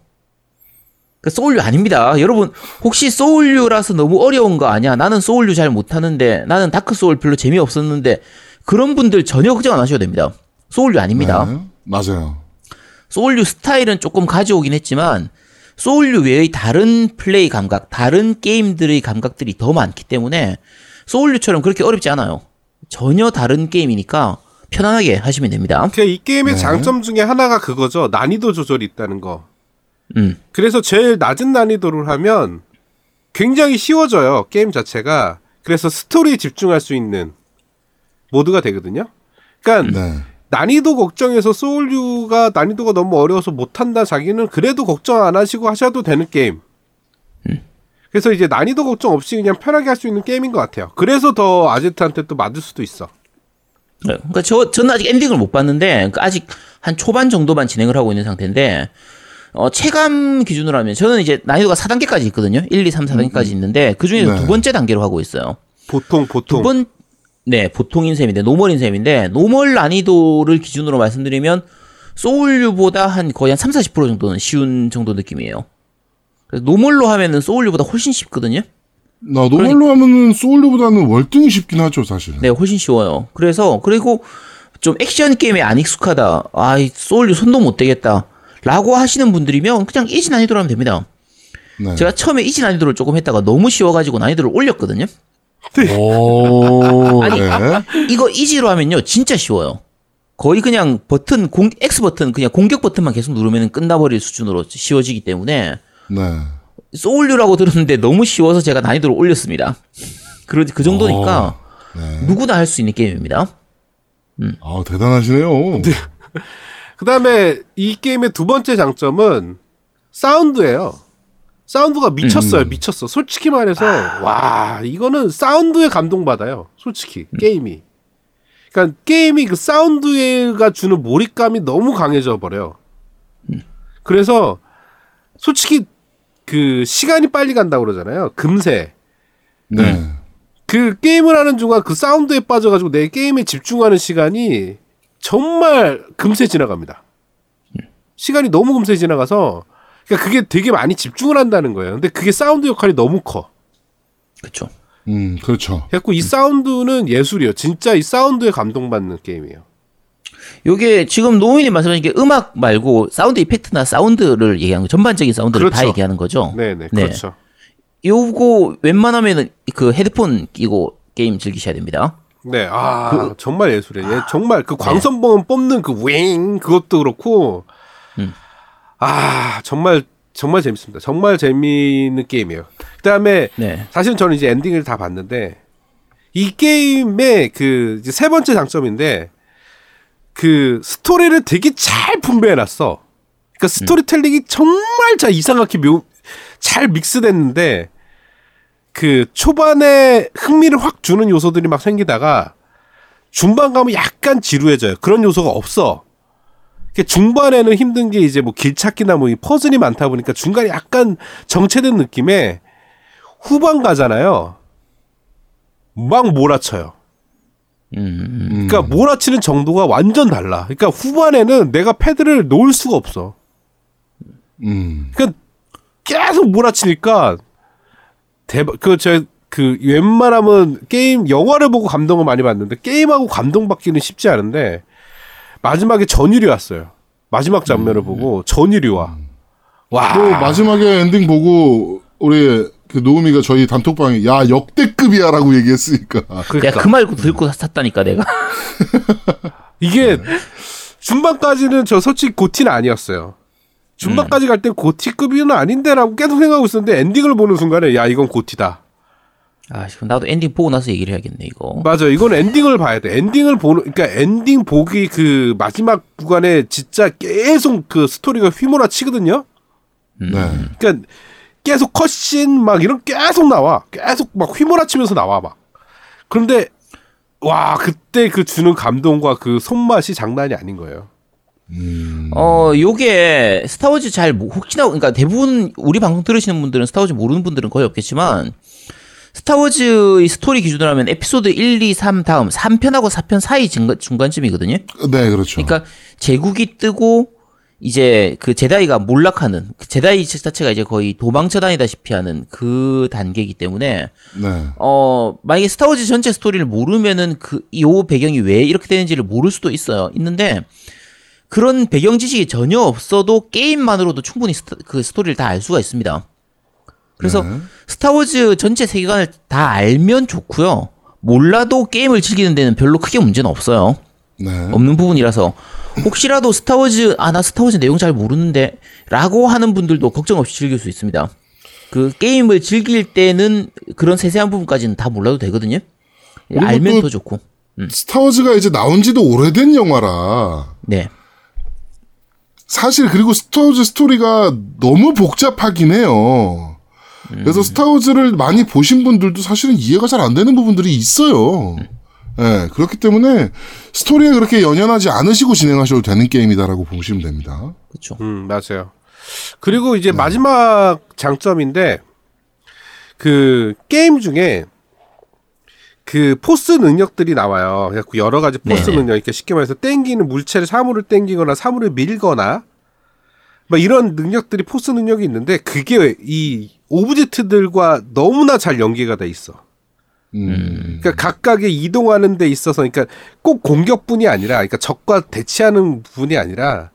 그 소울류 아닙니다. 여러분 혹시 소울류라서 너무 어려운 거 아니야? 나는 소울류 잘 못하는데 나는 다크 소울 별로 재미 없었는데 그런 분들 전혀 걱정 안 하셔도 됩니다. 소울류 아닙니다. 네. 맞아요. 소울류 스타일은 조금 가져오긴 했지만 소울류 외의 다른 플레이 감각, 다른 게임들의 감각들이 더 많기 때문에 소울류처럼 그렇게 어렵지 않아요. 전혀 다른 게임이니까 편안하게 하시면 됩니다. 그이 게임의 네. 장점 중에 하나가 그거죠. 난이도 조절이 있다는 거. 음. 그래서 제일 낮은 난이도를 하면 굉장히 쉬워져요. 게임 자체가. 그래서 스토리에 집중할 수 있는 모드가 되거든요. 그러니까 네. 난이도 걱정해서 소울류가 난이도가 너무 어려워서 못한다 자기는 그래도 걱정 안 하시고 하셔도 되는 게임. 그래서 이제 난이도 걱정 없이 그냥 편하게 할 수 있는 게임인 것 같아요. 그래서 더 아제트한테 또 맞을 수도 있어. 네, 그러니까 저 저는 아직 엔딩을 못 봤는데 그러니까 아직 한 초반 정도만 진행을 하고 있는 상태인데 어, 체감 기준으로 하면 저는 이제 난이도가 4단계까지 있거든요. 1, 2, 3, 4단계까지 있는데 그 중에서 네. 두 번째 단계로 하고 있어요. 보통 보통 두 번, 네, 보통인 셈인데, normal인 셈인데, normal 난이도를 기준으로 말씀드리면, 소울류보다 한 거의 한 3, 40% 정도는 쉬운 정도 느낌이에요. normal로 하면은 소울류보다 훨씬 쉽거든요? 나 normal로 하면은 소울류보다는 월등히 쉽긴 하죠, 사실은. 네, 훨씬 쉬워요. 그래서, 그리고 좀 액션 게임에 안 익숙하다. 아, 이 소울류 손도 못 대겠다. 라고 하시는 분들이면 그냥 easy 난이도로 하면 됩니다. 네. 제가 처음에 easy 난이도를 조금 했다가 너무 쉬워가지고 난이도를 올렸거든요? 오, 아니, 네. 이거 easy로 하면요 진짜 쉬워요. 거의 그냥 버튼 공 X 버튼 그냥 공격 버튼만 계속 누르면 끝나버릴 수준으로 쉬워지기 때문에 네. 소울류라고 들었는데 너무 쉬워서 제가 난이도를 올렸습니다. 그, 그 정도니까 네. 누구나 할 수 있는 게임입니다. 아, 대단하시네요. 그 다음에 이 게임의 두 번째 장점은 사운드예요. 사운드가 미쳤어요. 미쳤어. 솔직히 말해서 와 이거는 사운드에 감동받아요. 솔직히 게임이. 그러니까 게임이 그 사운드가 주는 몰입감이 너무 강해져 버려요. 그래서 솔직히 그 시간이 빨리 간다고 그러잖아요. 금세. 네. 그 게임을 하는 중간 그 사운드에 빠져가지고 내 게임에 집중하는 시간이 정말 금세 지나갑니다. 시간이 너무 금세 지나가서 그러니까 그게 되게 많이 집중을 한다는 거예요. 근데 그게 사운드 역할이 너무 커. 그렇죠. 음, 그렇죠. 그래갖고 이 사운드는 예술이에요. 진짜 이 사운드에 감동받는 게임이에요. 요게 지금 노우미님이 말씀하신 게 음악 말고 sound effect나 사운드를 얘기하는 거 전반적인 사운드를 다 그렇죠. 얘기하는 거죠. 네네 네. 그렇죠. 요거 웬만하면은 그 헤드폰 끼고 게임 즐기셔야 됩니다. 네, 아 그 정말 예술이에요. 얘 정말 네. 그 광선봉 뽑는 그 윙 그것도 그렇고 음. 아 정말 정말 재밌습니다. 정말 재미있는 게임이에요. 그다음에 네. 사실은 저는 이제 엔딩을 다 봤는데 이 게임의 그 세 번째 장점인데 그 스토리를 되게 잘 분배해 놨어. 그러니까 스토리텔링이 정말 잘 이상하게 묘, 잘 믹스됐는데 그 초반에 흥미를 확 주는 요소들이 막 생기다가 중반 가면 약간 지루해져요. 그런 요소가 없어. 그 중반에는 힘든 게 이제 뭐 길 찾기나 뭐 이 퍼즐이 많다 보니까 중간에 약간 정체된 느낌에 후반 가잖아요. 막 몰아쳐요. 음, 그러니까 몰아치는 정도가 완전 달라. 그러니까 후반에는 내가 패드를 놓을 수가 없어. 음. 그러니까 계속 몰아치니까 대박. 그저그 그 웬만하면 게임 영화를 보고 감동을 많이 받는데 게임하고 감동받기는 쉽지 않은데 마지막에 전율이 왔어요. 마지막 장면을 보고 전율이 와. 와. 또 마지막에 엔딩 보고 우리 그 노우미가 저희 단톡방에 야 역대급이야라고 얘기했으니까 내가 그러니까 그 말고 들고 샀다니까 내가. 이게 중반까지는 저 솔직히 GOTY는 아니었어요. 중반까지 갈때 GOTY급은 아닌데라고 계속 생각하고 있었는데 엔딩을 보는 순간에 야 이건 GOTY다. 아, 지금 나도 엔딩 보고 나서 얘기를 해야겠네 이거. 맞아, 이건 엔딩을 봐야 돼. 엔딩을 보는, 그러니까 엔딩 보기 그 마지막 구간에 진짜 계속 그 스토리가 휘몰아치거든요. 네. 그러니까 계속 cutscene 막 이런 계속 나와. 계속 막 휘몰아치면서 나와 막. 그런데 와 그때 그 주는 감동과 그 손맛이 장난이 아닌 거예요. 어, 요게 스타워즈 잘 모- 혹시나 그러니까 대부분 우리 방송 들으시는 분들은 스타워즈 모르는 분들은 거의 없겠지만 스타워즈의 스토리 기준으로 하면 에피소드 1, 2, 3 다음 3편하고 4편 사이 중간, 중간쯤이거든요. 네, 그렇죠. 그러니까 제국이 뜨고 이제 그 제다이가 몰락하는 그 제다이 자체가 이제 거의 도망쳐 다니다시피 하는 그 단계이기 때문에 네. 어 만약에 스타워즈 전체 스토리를 모르면은 그 요 배경이 왜 이렇게 되는지를 모를 수도 있어요. 있는데 그런 배경 지식이 전혀 없어도 게임만으로도 충분히 스토, 그 스토리를 다 알 수가 있습니다. 그래서 스타워즈 전체 세계관을 다 알면 좋고요. 몰라도 게임을 즐기는 데는 별로 크게 문제는 없어요. 네. 없는 부분이라서 혹시라도 스타워즈 아 나 스타워즈 내용 잘 모르는데 라고 하는 분들도 걱정 없이 즐길 수 있습니다. 그 게임을 즐길 때는 그런 세세한 부분까지는 다 몰라도 되거든요. 그리고 알면 또- 더 좋고. 스타워즈가 이제 나온 지도 오래된 영화라 네. 사실 그리고 스타워즈 스토리가 너무 복잡하긴 해요. 그래서 스타워즈를 많이 보신 분들도 사실은 이해가 잘 안 되는 부분들이 있어요. 예, 그렇기 때문에 스토리에 그렇게 연연하지 않으시고 진행하셔도 되는 게임이다라고 보시면 됩니다. 그렇죠. 음, 맞아요. 그리고 이제 마지막 장점인데 그 게임 중에 그 Force 능력들이 나와요. 그래갖고 여러 가지 Force 네. 능력, 그러니까 쉽게 말해서 땡기는 물체를 사물을 땡기거나 사물을 밀거나 뭐 이런 능력들이 Force 능력이 있는데 그게 이 object들과 너무나 잘 연계가 돼 있어. 음, 그러니까 각각의 이동하는 데 있어서 그러니까 꼭 공격뿐이 아니라 그러니까 적과 대치하는 부분이 아니라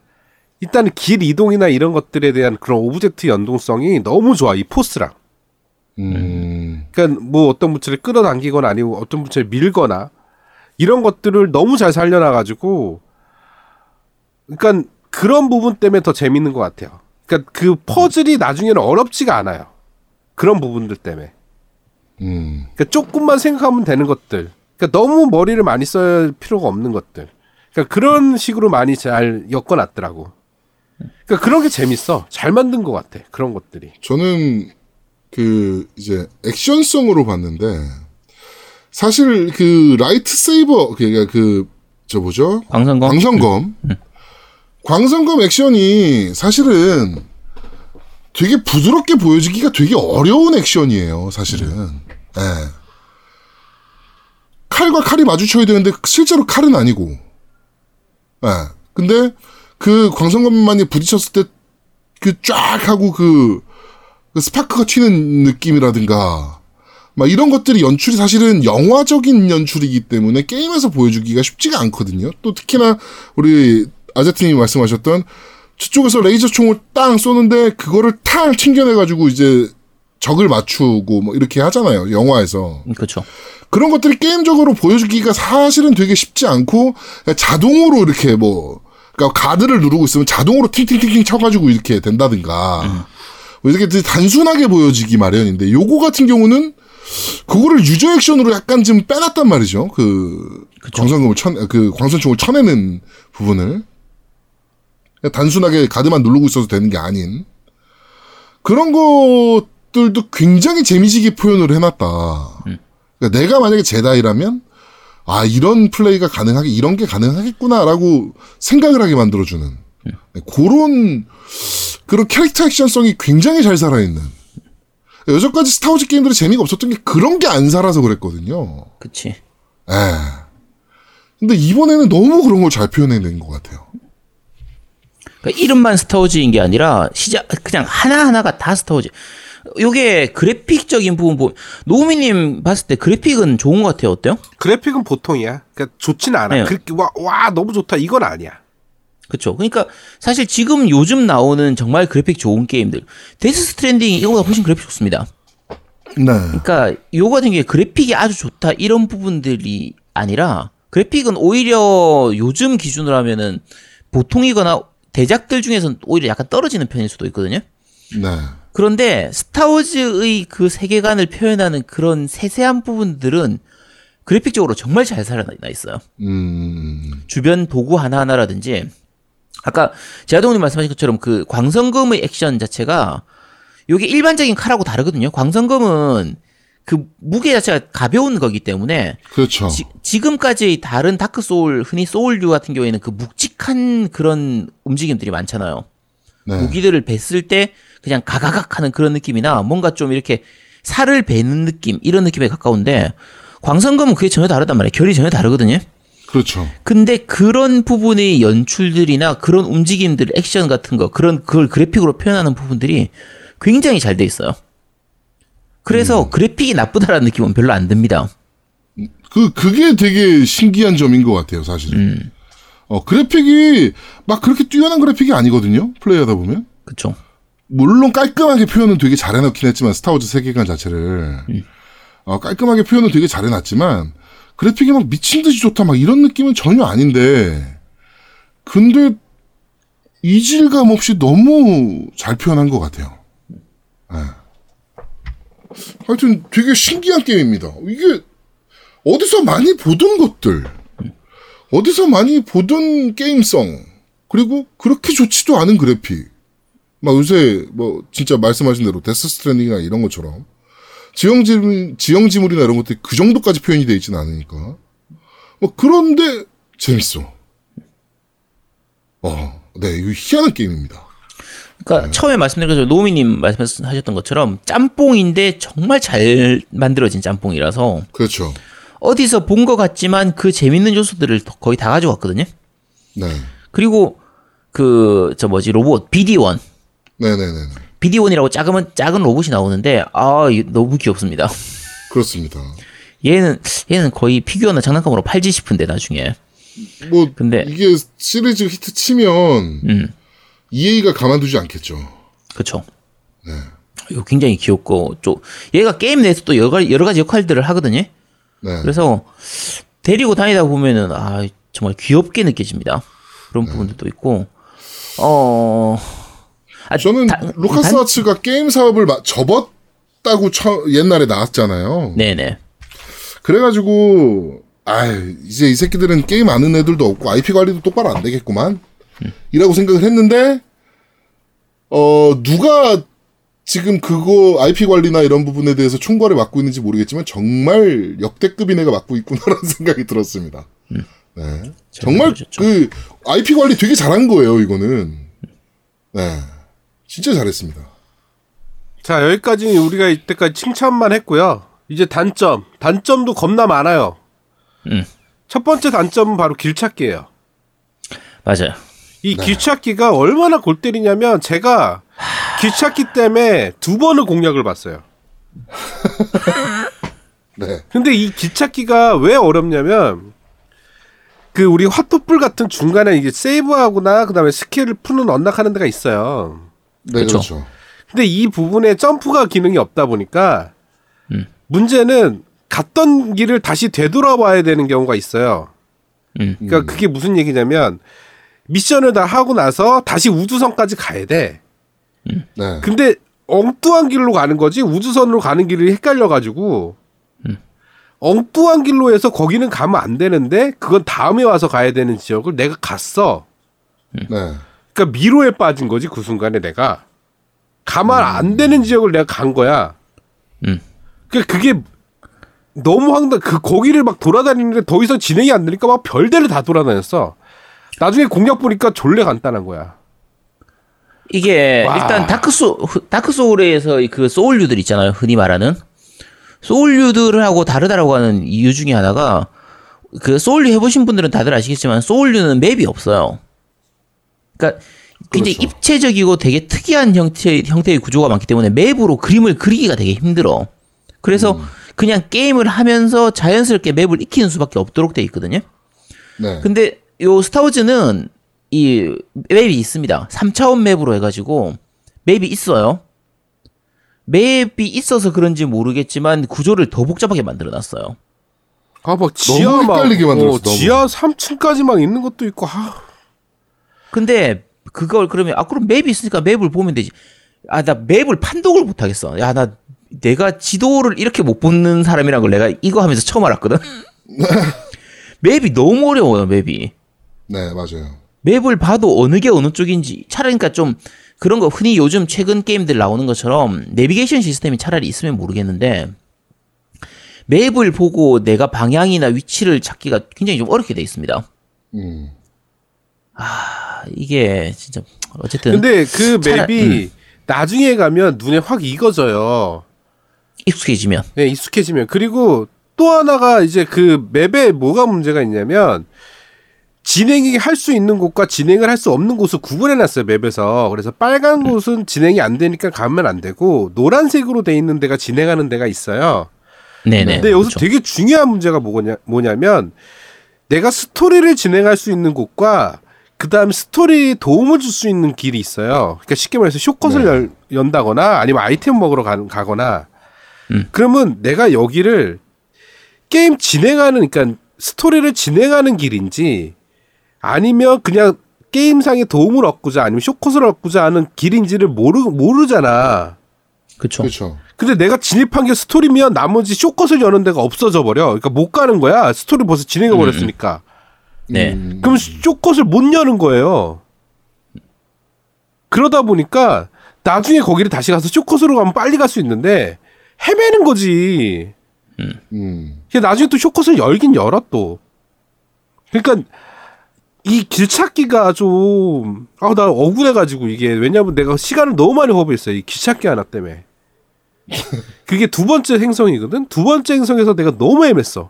일단은 길 이동이나 이런 것들에 대한 그런 object 연동성이 너무 좋아 이 Force랑 음, 그러니까 뭐 어떤 물체를 끌어당기거나 아니면 어떤 물체를 밀거나 이런 것들을 너무 잘 살려놔가지고 그러니까 그런 부분 때문에 더 재밌는 것 같아요. 그러니까 그 퍼즐이 나중에는 어렵지가 않아요. 그런 부분들 때문에. 음, 그러니까 조금만 생각하면 되는 것들. 그러니까 너무 머리를 많이 써야 필요가 없는 것들. 그러니까 그런 식으로 많이 잘 엮어놨더라고. 그러니까 그런 게 재밌어. 잘 만든 것 같아. 그런 것들이. 저는 그 이제 액션성으로 봤는데 사실 그 라이트 세이버 그러니까 그저 뭐죠? 광선검. 광선검. 광선검 액션이 사실은 되게 부드럽게 보여지기가 되게 어려운 액션이에요, 사실은. 예. 칼과 칼이 마주쳐야 되는데 실제로 칼은 아니고. 예. 근데 그 광선검만이 부딪혔을 때 그 쫙 하고 그, 그 스파크가 튀는 느낌이라든가 막 이런 것들이 연출이 사실은 영화적인 연출이기 때문에 게임에서 보여주기가 쉽지가 않거든요. 또 특히나 우리 아제트님이 말씀하셨던 저쪽에서 레이저 총을 땅 쏘는데 그거를 탕 튕겨내가지고 이제 적을 맞추고 뭐 이렇게 하잖아요. 영화에서. 그렇죠. 그런 것들이 게임적으로 보여주기가 사실은 되게 쉽지 않고 자동으로 이렇게 뭐 그러니까 가드를 누르고 있으면 자동으로 팅팅팅팅 쳐가지고 이렇게 된다든가 뭐 이렇게 단순하게 보여지기 마련인데 요거 같은 경우는 그거를 유저 액션으로 약간 좀 빼놨단 말이죠. 그 광선검을 쳐, 그 광선총을 쳐내는 부분을 단순하게 가드만 누르고 있어도 되는 게 아닌 그런 것들도 굉장히 재미지게 표현을 해놨다. 그러니까 내가 만약에 제다이라면 아 이런 플레이가 가능하게 이런 게 가능하겠구나라고 생각을 하게 만들어주는 네, 그런 그런 캐릭터 액션성이 굉장히 잘 살아있는 여전까지 스타워즈 게임들이 재미가 없었던 게 그런 게 안 살아서 그랬거든요. 그치. 에. 근데 이번에는 너무 그런 걸 잘 표현해낸 것 같아요. 그러니까 이름만 스타워즈인 게 아니라 시작 그냥 하나 하나가 다 스타워즈. 요게 그래픽적인 부분 보면 노우미님 봤을 때 그래픽은 좋은 것 같아요. 어때요? 그래픽은 보통이야. 그러니까 좋지는 않아. 네. 그렇게 와, 와 너무 좋다 이건 아니야. 그렇죠. 그러니까 사실 지금 요즘 나오는 정말 그래픽 좋은 게임들 데스 스트랜딩 이거보다 훨씬 그래픽 좋습니다. 네. 그러니까 요 같은 게 그래픽이 아주 좋다 이런 부분들이 아니라 그래픽은 오히려 요즘 기준으로 하면은 보통이거나 대작들 중에서는 오히려 약간 떨어지는 편일 수도 있거든요. 네. 그런데 스타워즈의 그 세계관을 표현하는 그런 세세한 부분들은 그래픽적으로 정말 잘 살아나 있어요. 음. 주변 도구 하나하나라든지 아까 제아동님 말씀하신 것처럼 그 광선검의 액션 자체가 요게 일반적인 칼하고 다르거든요. 광선검은 그 무게 자체가 가벼운 거기 때문에 그렇죠. 지, 지금까지 다른 다크 소울 흔히 소울류 같은 경우에는 그 묵직한 그런 움직임들이 많잖아요. 네. 무기들을 뱄을 때 그냥 가가각 하는 그런 느낌이나 뭔가 좀 이렇게 살을 베는 느낌 이런 느낌에 가까운데 광선검은 그게 전혀 다르단 말이에요. 결이 전혀 다르거든요. 그렇죠. 근데 그런 부분의 연출들이나 그런 움직임들, 액션 같은 거, 그런 그걸 그래픽으로 표현하는 부분들이 굉장히 잘 돼 있어요. 그래서 음. 그래픽이 나쁘다라는 느낌은 별로 안 듭니다. 그 그게 되게 신기한 점인 것 같아요, 사실은. 음. 어 그래픽이 막 그렇게 뛰어난 그래픽이 아니거든요. 플레이하다 보면. 그쵸? 물론 깔끔하게 표현은 되게 잘 해놓긴 했지만 스타워즈 세계관 자체를 어, 깔끔하게 표현은 되게 잘 해놨지만 그래픽이 막 미친 듯이 좋다 막 이런 느낌은 전혀 아닌데 근데 이질감 없이 너무 잘 표현한 것 같아요. 예. 하여튼 되게 신기한 게임입니다. 이게 어디서 많이 보던 것들, 어디서 많이 보던 게임성, 그리고 그렇게 좋지도 않은 그래픽. 막 요새 뭐 진짜 말씀하신 대로 데스 스트랜딩이나 이런 것처럼 지형지물, 지형지물이나 이런 것들이 그 정도까지 표현이 되어 있지는 않으니까. 뭐 그런데 재밌어. 어, 네, 이거 희한한 게임입니다. 그러니까 처음에 말씀드린 것처럼 노미님 말씀하셨던 것처럼 짬뽕인데 정말 잘 만들어진 짬뽕이라서 그렇죠. 어디서 본 것 같지만 그 재밌는 요소들을 더- 거의 다 가져왔거든요. 네. 그리고 그 저 뭐지 로봇 BD1 네네네. BD1이라고 작은 작은 로봇이 나오는데 아 너무 귀엽습니다. 그렇습니다. 얘는 얘는 거의 피규어나 장난감으로 팔지 싶은데 나중에 뭐, 근데- 이게 시리즈 히트 치면, 음 EA가 가만두지 않겠죠. 그렇죠. 이거 굉장히 귀엽고 또 얘가 게임 내에서 또 여러 가지, 여러 가지 역할들을 하거든요. 네. 그래서 데리고 다니다 보면은 아 정말 귀엽게 느껴집니다. 그런 부분들도 있고 어 아, 저는 다- 루카스 단- 아츠가 게임 사업을 마- 접었다고 처, 옛날에 나왔잖아요. 네네 그래가지고 아 이제 이 새끼들은 게임 아는 애들도 없고 IP 관리도 똑바로 안 되겠구만. 이라고 생각을 했는데 어 누가 지금 그거 IP 관리나 이런 부분에 대해서 총괄을 맡고 있는지 모르겠지만 정말 역대급인 애가 맡고 있구나라는 생각이 들었습니다. 네. 정말 그러셨죠. 그 IP 관리 되게 잘한 거예요, 이거는. 네. 진짜 잘했습니다. 자, 여기까지 우리가 이때까지 칭찬만 했고요. 이제 단점. 단점도 겁나 많아요. 음. 첫 번째 단점은 바로 길찾기예요. 맞아요. 이 길찾기가 얼마나 골 때리냐면 제가 길찾기 때문에 두 번을 공략을 봤어요. 네. 근데 이 길찾기가 왜 어렵냐면 그 우리 화톳불 같은 중간에 이게 save하거나 그다음에 skill을 푸는 unlock하는 데가 있어요. 네, 그쵸. 그렇죠. 근데 이 부분에 점프가 기능이 없다 보니까 음. 문제는 갔던 길을 다시 되돌아와야 되는 경우가 있어요. 음. 그러니까 그게 무슨 얘기냐면 미션을 다 하고 나서 다시 우주선까지 가야 돼. 네. 근데 엉뚱한 길로 가는 거지 우주선으로 가는 길이 헷갈려 가지고 엉뚱한 길로 해서 거기는 가면 안 되는데 그건 다음에 와서 가야 되는 지역을 내가 갔어. 네. 그러니까 미로에 빠진 거지 그 순간에 내가 가면 안 되는 지역을 내가 간 거야. 음. 그러니까 그게 너무 황당. 그 거기를 막 돌아다니는데 더 이상 진행이 안 되니까 막 별 데를 다 돌아다녔어. 나중에 공략 보니까 졸라 간단한 거야. 이게 와. 일단 다크 소 다크 소울에서 그 소울류들 있잖아요. 흔히 말하는 소울류들하고 다르다라고 하는 이유 중에 하나가 그 소울류 해보신 분들은 다들 아시겠지만 소울류는 map이 없어요. 그러니까 굉장히 그렇죠. 입체적이고 되게 특이한 형태 형태의 구조가 많기 때문에 맵으로 그림을 그리기가 되게 힘들어. 그래서 그냥 게임을 하면서 자연스럽게 맵을 익히는 수밖에 없도록 돼 있거든요. 네. 근데 요 스타워즈는 이 맵이 있습니다. 3차원 맵으로 해가지고 맵이 있어요. 맵이 있어서 그런지 모르겠지만 구조를 더 복잡하게 만들어놨어요. 아, 막 지하 너무 헷갈리게 만들었어, 어. 지하 3층까지 막 있는 것도 있고. 아, 근데 그걸 그러면 아 그럼 맵이 있으니까 맵을 보면 되지. 아 나 맵을 판독을 못 하겠어. 야 나 내가 지도를 이렇게 못 보는 사람이란 걸 내가 이거 하면서 처음 알았거든. 맵이 너무 어려워요 맵이. 네, 맞아요. 맵을 봐도 어느 게 어느 쪽인지 차라리 그러니까 좀 그런 거 흔히 요즘 최근 게임들 나오는 것처럼 내비게이션 시스템이 차라리 있으면 모르겠는데 맵을 보고 내가 방향이나 위치를 찾기가 굉장히 좀 어렵게 돼 있습니다. 음. 아, 이게 진짜 어쨌든 근데 그 차라- 맵이 나중에 가면 눈에 확 익어져요. 익숙해지면 네, 익숙해지면. 그리고 또 하나가 이제 그 맵에 뭐가 문제가 있냐면 진행이 할 수 있는 곳과 진행을 할 수 없는 곳을 구분해 놨어요, 맵에서. 그래서 빨간 곳은 진행이 안 되니까 가면 안 되고 노란색으로 돼 있는 데가 진행하는 데가 있어요. 네네. 근데 여기서 그렇죠. 되게 중요한 문제가 뭐냐, 뭐냐면 내가 스토리를 진행할 수 있는 곳과 그 다음에 스토리에 도움을 줄 수 있는 길이 있어요. 그러니까 쉽게 말해서 쇼컷을 네. 열, 연다거나 아니면 아이템 먹으러 가, 가거나 음. 그러면 내가 여기를 게임 진행하는 그러니까 스토리를 진행하는 길인지 아니면 그냥 게임상의 도움을 얻고자 아니면 쇼컷을 얻고자 하는 길인지를 모르 모르잖아. 그렇죠. 그렇죠. 근데 내가 진입한 게 스토리면 나머지 쇼컷을 여는 데가 없어져 버려. 그러니까 못 가는 거야. 스토리 벌써 진행해 버렸으니까. 네. 음. 그럼 쇼컷을 못 여는 거예요. 그러다 보니까 나중에 거기를 다시 가서 쇼컷으로 가면 빨리 갈 수 있는데 헤매는 거지. 음. 근데 나중에 또 쇼컷을 열긴 열어 또. 그러니까 이 길 찾기가 좀, 아, 나 억울해가지고 이게, 왜냐면 내가 시간을 너무 많이 허비했어요. 이 길 찾기 하나 때문에. 그게 두 번째 행성이거든? 두 번째 행성에서 내가 너무 헤맸어.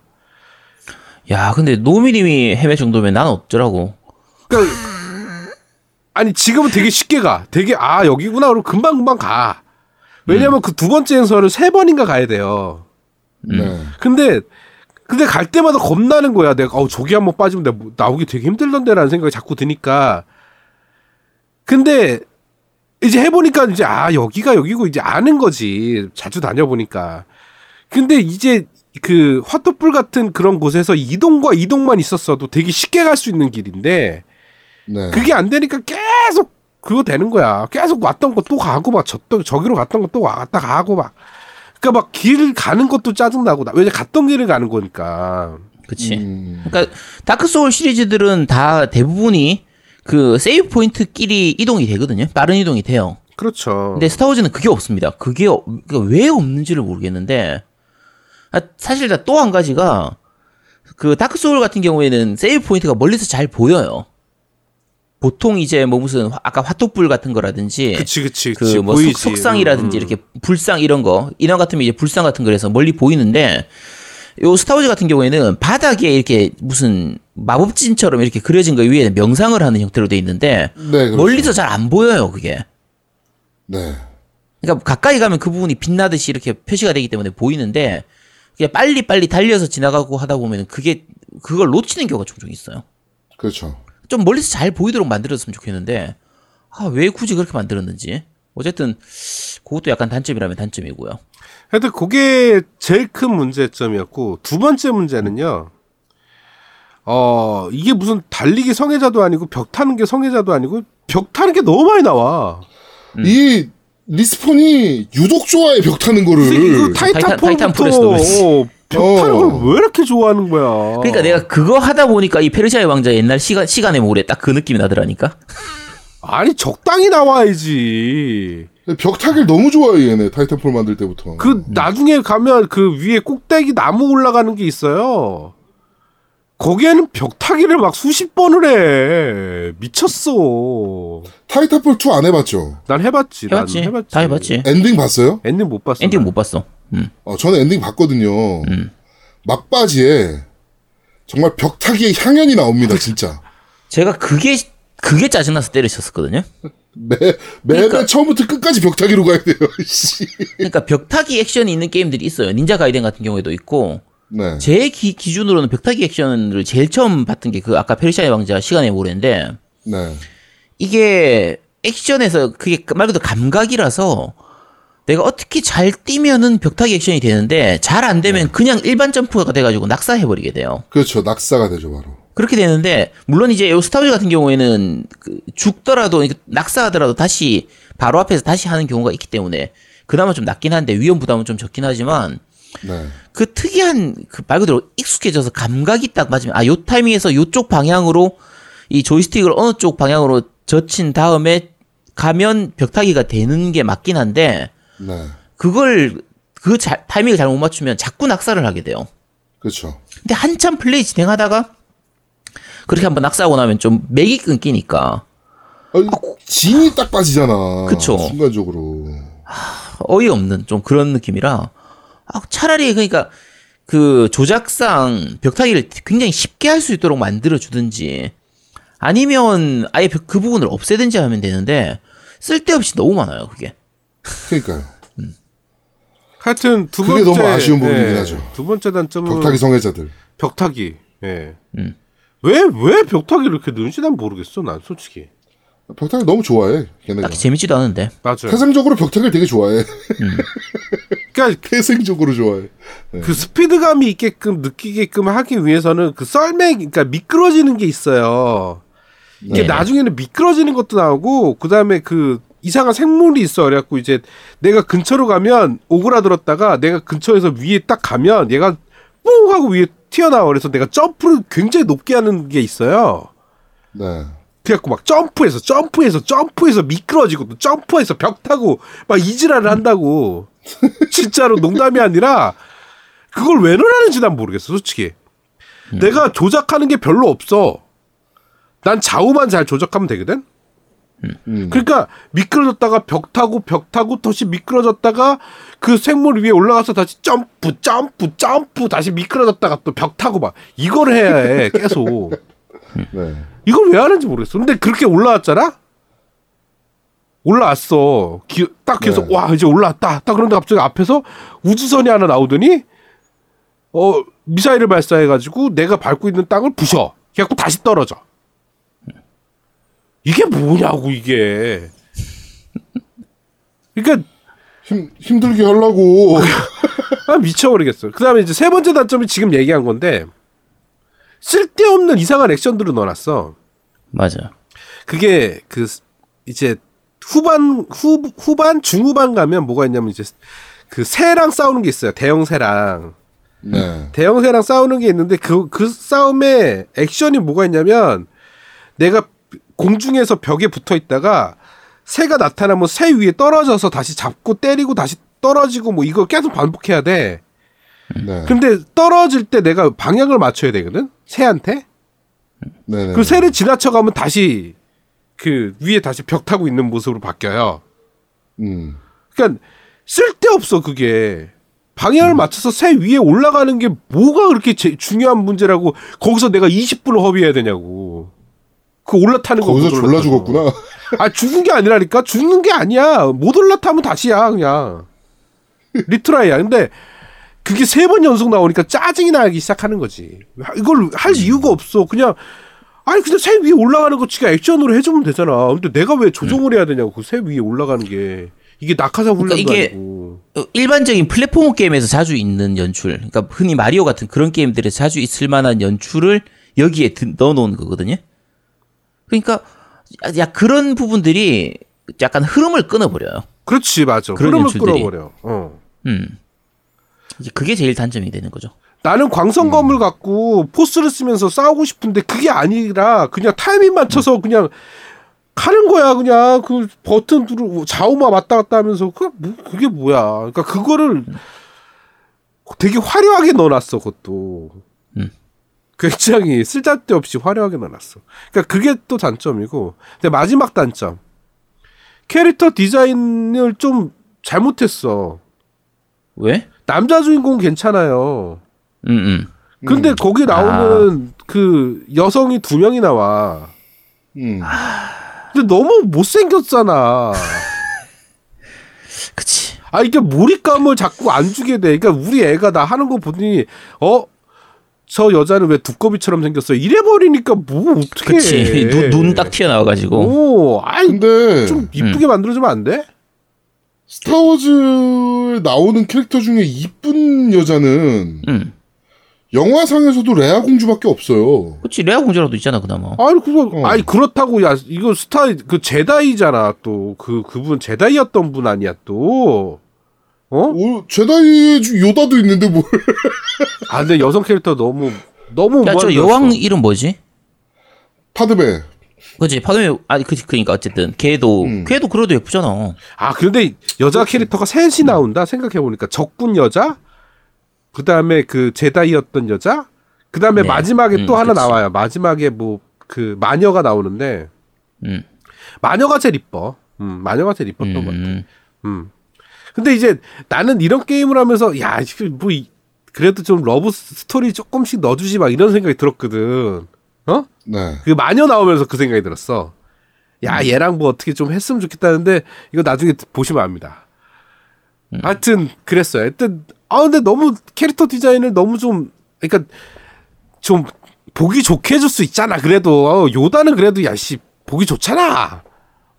야, 근데 노미님이 헤매 정도면 나는 어쩌라고. 그러니까, 아니, 지금은 되게 쉽게 가. 되게, 아, 여기구나. 그럼 금방금방 가. 왜냐면 그두 번째 행성을 세 번인가 가야 돼요. 네. 근데 근데 갈 때마다 겁나는 거야. 내가 어 저기 한번 빠지면 내가 뭐- 나오기 되게 힘들던데라는 생각이 자꾸 드니까. 근데 이제 해보니까 이제 아 여기가 여기고 이제 아는 거지. 자주 다녀보니까. 근데 이제 그 화토불 같은 그런 곳에서 이동과 이동만 있었어도 되게 쉽게 갈 수 있는 길인데 네. 그게 안 되니까 계속 그거 되는 거야. 계속 왔던 거 또 가고 막 저, 저기로 갔던 거 또 왔다 가고 막. 그러니까 막 길 가는 것도 짜증나고 나- 왜냐 갔던 길을 가는 거니까. 그치. 음. 그러니까 다크 소울 시리즈들은 다 대부분이 그 save point끼리 이동이 되거든요. 빠른 이동이 돼요. 그렇죠. 근데 스타워즈는 그게 없습니다. 그게 어- 그왜 없는지를 모르겠는데 아, 사실 또 한 가지가 그 다크 소울 같은 경우에는 save point가 멀리서 잘 보여요. 보통 이제 뭐 무슨 화- 아까 화톳불 같은 거라든지 그치 그치 그뭐 보이지. 석상이라든지 음, 음. 이렇게 불상 이런 거 인왕 같으면 이제 불상 같은 거라서 멀리 보이는데 요 스타워즈 같은 경우에는 바닥에 이렇게 무슨 마법진처럼 이렇게 그려진 거 위에 명상을 하는 형태로 돼 있는데 네. 그렇죠. 멀리서 잘 안 보여요 그게. 네. 그러니까 가까이 가면 그 부분이 빛나듯이 이렇게 표시가 되기 때문에 보이는데 그냥 빨리 빨리 달려서 지나가고 하다 보면 그게 그걸 놓치는 경우가 종종 있어요. 그렇죠. 좀 멀리서 잘 보이도록 만들었으면 좋겠는데 아 왜 굳이 그렇게 만들었는지 어쨌든 그것도 약간 단점이라면 단점이고요. 하여튼 그게 제일 큰 문제점이었고 두 번째 문제는요. 어 이게 무슨 달리기 성애자도 아니고 벽 타는 게 성애자도 아니고 벽 타는 게 너무 많이 나와. 이 리스폰이 유독 좋아해 벽 타는 거를. 타이탄- 타이탄 어, 벽 어. 타는 걸왜 이렇게 좋아하는 거야? 그러니까 내가 그거 하다 보니까 이 페르시아의 왕자 옛날 시간 시간의 모래 딱 그 느낌이 나더라니까. 아니 적당히 나와야지. 벽 타기를 너무 좋아해 얘네 타이탄폴 만들 때부터. 그 나중에 가면 그 위에 꼭대기 나무 올라가는 게 있어요. 거기에는 벽 타기를 막 수십 번을 해. 미쳤어. 타이탄폴 2 안 해봤죠? 난 해봤지. 난 해봤지. 해봤지. 다 해봤지. 엔딩 봤어요? 엔딩 못 봤어. 엔딩 난. 못 봤어. 음. 어, 저는 엔딩 봤거든요. 막바지에 정말 벽 타기의 향연이 나옵니다 진짜. 제가 그게 그게 짜증나서 때려치웠었거든요. 매, 매, 그러니까- 처음부터 끝까지 벽 타기로 가야 돼요. 씨. 그러니까 벽타기 액션이 있는 게임들이 있어요. 닌자 가이덴 같은 경우에도 있고 네. 제 기, 기준으로는 벽타기 액션을 제일 처음 봤던 게 그 아까 페르시아의 왕자 시간의 모래인데 네. 이게 액션에서 그게 말 그대로 감각이라서 내가 어떻게 잘 뛰면은 벽타기 액션이 되는데 잘 안 되면 그냥 일반 점프가 돼가지고 낙사해버리게 돼요. 그렇죠. 낙사가 되죠 바로. 그렇게 되는데 물론 이제 요 스타워즈 같은 경우에는 그 죽더라도 낙사하더라도 다시 바로 앞에서 다시 하는 경우가 있기 때문에 그나마 좀 낫긴 한데 위험 부담은 좀 적긴 하지만 네. 그 특이한 그 말 그대로 익숙해져서 감각이 딱 맞으면 아 요 타이밍에서 요쪽 방향으로 이 조이스틱을 어느 쪽 방향으로 젖힌 다음에 가면 벽타기가 되는 게 맞긴 한데 네. 그걸 그 자- 타이밍을 잘못 맞추면 자꾸 낙사를 하게 돼요. 그렇죠. 근데 한참 플레이 진행하다가 그렇게 한번 낙사하고 나면 좀 맥이 끊기니까 아니, 진이 딱 빠지잖아. 그쵸. 순간적으로. 어이없는 좀 그런 느낌이라 아, 차라리 그러니까 그 조작상 벽타기를 굉장히 쉽게 할 수 있도록 만들어 주든지 아니면 아예 벽- 그 부분을 없애든지 하면 되는데 쓸데없이 너무 많아요 그게 그러니까요. 하여튼 두 그게 번째 너무 아쉬운 부분이긴 예, 하죠. 두 번째 단점은 벽타기 성애자들. 벽타기. 예. 음. 왜, 왜 벽타기를 이렇게 넣는지 난 모르겠어, 난 솔직히. 벽타기 너무 좋아해. 걔네가. 딱히 재밌지도 않은데 맞아요. 태생적으로 벽타기를 되게 좋아해. 그러니까 태생적으로 좋아해. 그 스피드감이 있게끔 느끼게끔 하기 위해서는 그 썰매, 그러니까 미끄러지는 게 있어요. 이게 네. 나중에는 미끄러지는 것도 나오고, 그 다음에 그 이상한 생물이 있어. 그래갖고 이제 내가 근처로 가면 오그라들었다가 내가 근처에서 위에 딱 가면 얘가 뽕 하고 위에 튀어나와. 그래서 내가 점프를 굉장히 높게 하는 게 있어요. 네. 그래갖고 막 점프해서 점프해서 점프해서 미끄러지고 또 점프해서 벽 타고 막 이지랄을 한다고 진짜로 농담이 아니라 그걸 왜 넣으라는지 난 모르겠어 솔직히 내가 조작하는 게 별로 없어 난 좌우만 잘 조작하면 되거든 음. 그러니까 미끄러졌다가 벽 타고 벽 타고 다시 미끄러졌다가 그 생물 위에 올라가서 다시 점프 점프 점프 다시 미끄러졌다가 또 벽 타고 막 이걸 해야 해 계속 네. 이걸 왜 하는지 모르겠어. 근데 그렇게 올라왔잖아? 올라왔어. 기, 딱 해서, 네. 와, 이제 올라왔다. 딱 그런데 갑자기 앞에서 우주선이 하나 나오더니, 어, 미사일을 발사해가지고 내가 밟고 있는 땅을 부셔. 그래갖고 다시 떨어져. 이게 뭐냐고, 이게. 그러니까, 힘, 힘들게 하려고. 아, 미쳐버리겠어. 그 다음에 이제 세 번째 단점이 지금 얘기한 건데, 쓸데없는 이상한 액션들을 넣어놨어. 맞아 그게 그 이제 후반 후 후반 중후반 가면 뭐가 있냐면 이제 그 새랑 싸우는 게 있어요. 대형 새랑 네. 대형 새랑 싸우는 게 있는데 그그 싸움에 액션이 뭐가 있냐면 내가 공중에서 벽에 붙어 있다가 새가 나타나면 새 위에 떨어져서 다시 잡고 때리고 다시 떨어지고 뭐 이거 계속 반복해야 돼. 네. 근데 떨어질 때 내가 방향을 맞춰야 되거든. 새한테. 네네. 그 새를 지나쳐 가면 다시 그 위에 다시 벽 타고 있는 모습으로 바뀌어요. 음. 그러니까 쓸데없어 그게. 방향을 맞춰서 새 위에 올라가는 게 뭐가 그렇게 제- 중요한 문제라고 거기서 내가 20분을 허비해야 되냐고. 그 올라타는 거 거기서 못 졸라. 죽었구나. 아 죽은 게 아니라니까 죽는 게 아니야. 못 올라타면 다시야 그냥. 리트라이야. 근데 그게 세 번 연속 나오니까 짜증이 나기 시작하는 거지. 이걸 할 이유가 없어. 그냥 아니 그냥 새 위에 올라가는 거 지가 액션으로 해주면 되잖아. 근데 내가 왜 조종을 해야 되냐고 그 새 위에 올라가는 게 이게 낙하산 훈련도 그러니까 이게- 아니고. 어, 일반적인 플랫포머 게임에서 자주 있는 연출, 그러니까 흔히 마리오 같은 그런 게임들에서 자주 있을 만한 연출을 여기에 드- 넣어놓은 거거든요. 그러니까 야, 야, 그런 부분들이 약간 흐름을 끊어버려요. 그렇지 맞아. 그런 흐름을 연출들이. 끌어버려. 어. 음, 이제 그게 제일 단점이 되는 거죠. 나는 광선 검을 갖고 포스를 쓰면서 싸우고 싶은데 그게 아니라 그냥 타이밍 맞춰서 그냥 가는 거야 그냥. 그 버튼 누르고 좌우만 왔다 갔다 하면서 그 뭐, 그게 뭐야. 그러니까 그거를 되게 화려하게 넣어놨어 그것도. 음. 굉장히 쓸데없이 화려하게 넣어놨어. 그러니까 그게 또 단점이고. 근데 마지막 단점. 캐릭터 디자인을 좀 잘못했어. 왜? 남자 주인공 괜찮아요 음, 음. 근데 거기 나오는 그 여성이 두 명이 나와. 음. 근데 너무 못생겼잖아. 그치. 아, 이게 몰입감을 자꾸 안 주게 돼. 그러니까 우리 애가 나 하는 거 보더니, 어? 저 여자는 왜 두꺼비처럼 생겼어? 이래버리니까 뭐, 어떻게 그치. 눈, 눈딱 튀어나와가지고. 오, 아이, 근데 좀 이쁘게 만들어주면 안 돼? 스타워즈에 나오는 캐릭터 중에 이쁜 여자는 음. 영화상에서도 레아 공주밖에 없어요. 그치. 레아 공주라도 있잖아, 그나마. 아니, 그거, 어. 아니, 그렇다고, 야, 이거 스타, 그 제다이잖아, 또. 그, 그분 제다이였던 분 아니야, 또. 어? 오, 제다이 중 요다도 있는데 뭘? 아, 근데 여성 캐릭터 너무, 너무 야, 저 무한대였어. 여왕 이름 뭐지? 파드베. 그지 파도메 아니 그 그니까 어쨌든 걔도 음. 걔도 그래도 예쁘잖아. 아 그런데 여자 캐릭터가 셋이 나온다 생각해 보니까 적군 여자, 그 다음에 그 제다이였던 여자, 그 다음에 네. 마지막에 음, 또 하나 그치. 나와요. 마지막에 뭐 그 마녀가 나오는데 음. 마녀가 제일 이뻐. 음, 마녀가 제일 이뻤던 것 같아. 음. 음. 근데 이제 나는 이런 게임을 하면서 야, 이거 뭐 이- 그래도 좀 love story 조금씩 넣어주지 막 이런 생각이 들었거든. 어? 네. 그 마녀 나오면서 그 생각이 들었어. 야, 얘랑 뭐 어떻게 좀 했으면 좋겠다는데 이거 나중에 보시면 압니다. 하여튼 그랬어요. 하여튼 아 근데 너무 캐릭터 디자인을 너무 좀 그러니까 좀 보기 좋게 해줄 수 있잖아. 그래도 어, 요다는 그래도 야씨 보기 좋잖아.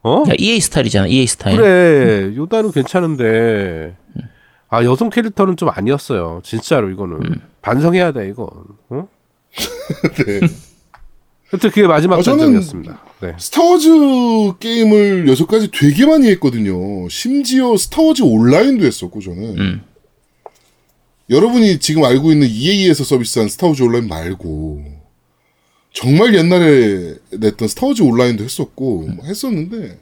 어? 야 EA 스타일이잖아 EA 스타일. 그래 요다는 괜찮은데 아 여성 캐릭터는 좀 아니었어요. 진짜로 이거는 반성해야 돼 이건. 어? 네. 하여튼 그게 마지막 아, 단점이었습니다. 네. 스타워즈 게임을 여태까지 되게 많이 했거든요. 심지어 스타워즈 온라인도 했었고 저는. 음. 여러분이 지금 알고 있는 EA에서 서비스한 스타워즈 온라인 말고 정말 옛날에 냈던 스타워즈 온라인도 했었고 뭐 했었는데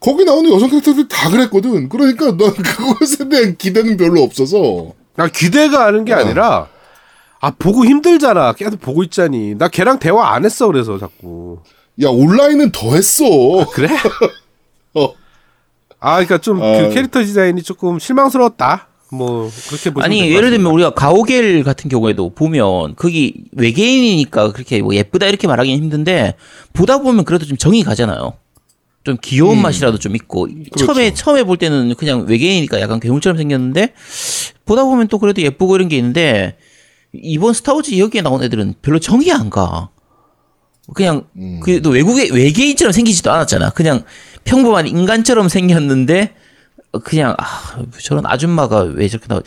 거기 나오는 여성 캐릭터들 다 그랬거든. 그러니까 난 그것에 대한 기대는 별로 없어서 나 기대가 하는 게 어. 아니라 아 보고 힘들잖아. 계속 보고 있자니. 나 걔랑 대화 안 했어 그래서 자꾸. 야 온라인은 더 했어. 그래? 어. 아 그러니까 좀그 아. 캐릭터 디자인이 조금 실망스러웠다. 뭐 그렇게 보시면 아니 예를. 들면 우리가 가오갤 같은 경우에도 보면 거기 외계인이니까 그렇게 뭐 예쁘다 이렇게 말하기는 힘든데 보다 보면 그래도 좀 정이 가잖아요. 좀 귀여운 음. 맛이라도 좀 있고 그렇죠. 처음에 처음에 볼 때는 그냥 외계인이니까 약간 괴물처럼 생겼는데 보다 보면 또 그래도 예쁘고 이런 게 있는데 이번 스타워즈 여기에 나온 애들은 별로 정이 안 가. 그냥 음. 그또 외국의 외계인처럼 생기지도 않았잖아. 그냥 평범한 인간처럼 생겼는데 그냥 아, 저런 아줌마가 왜 저렇게 나오?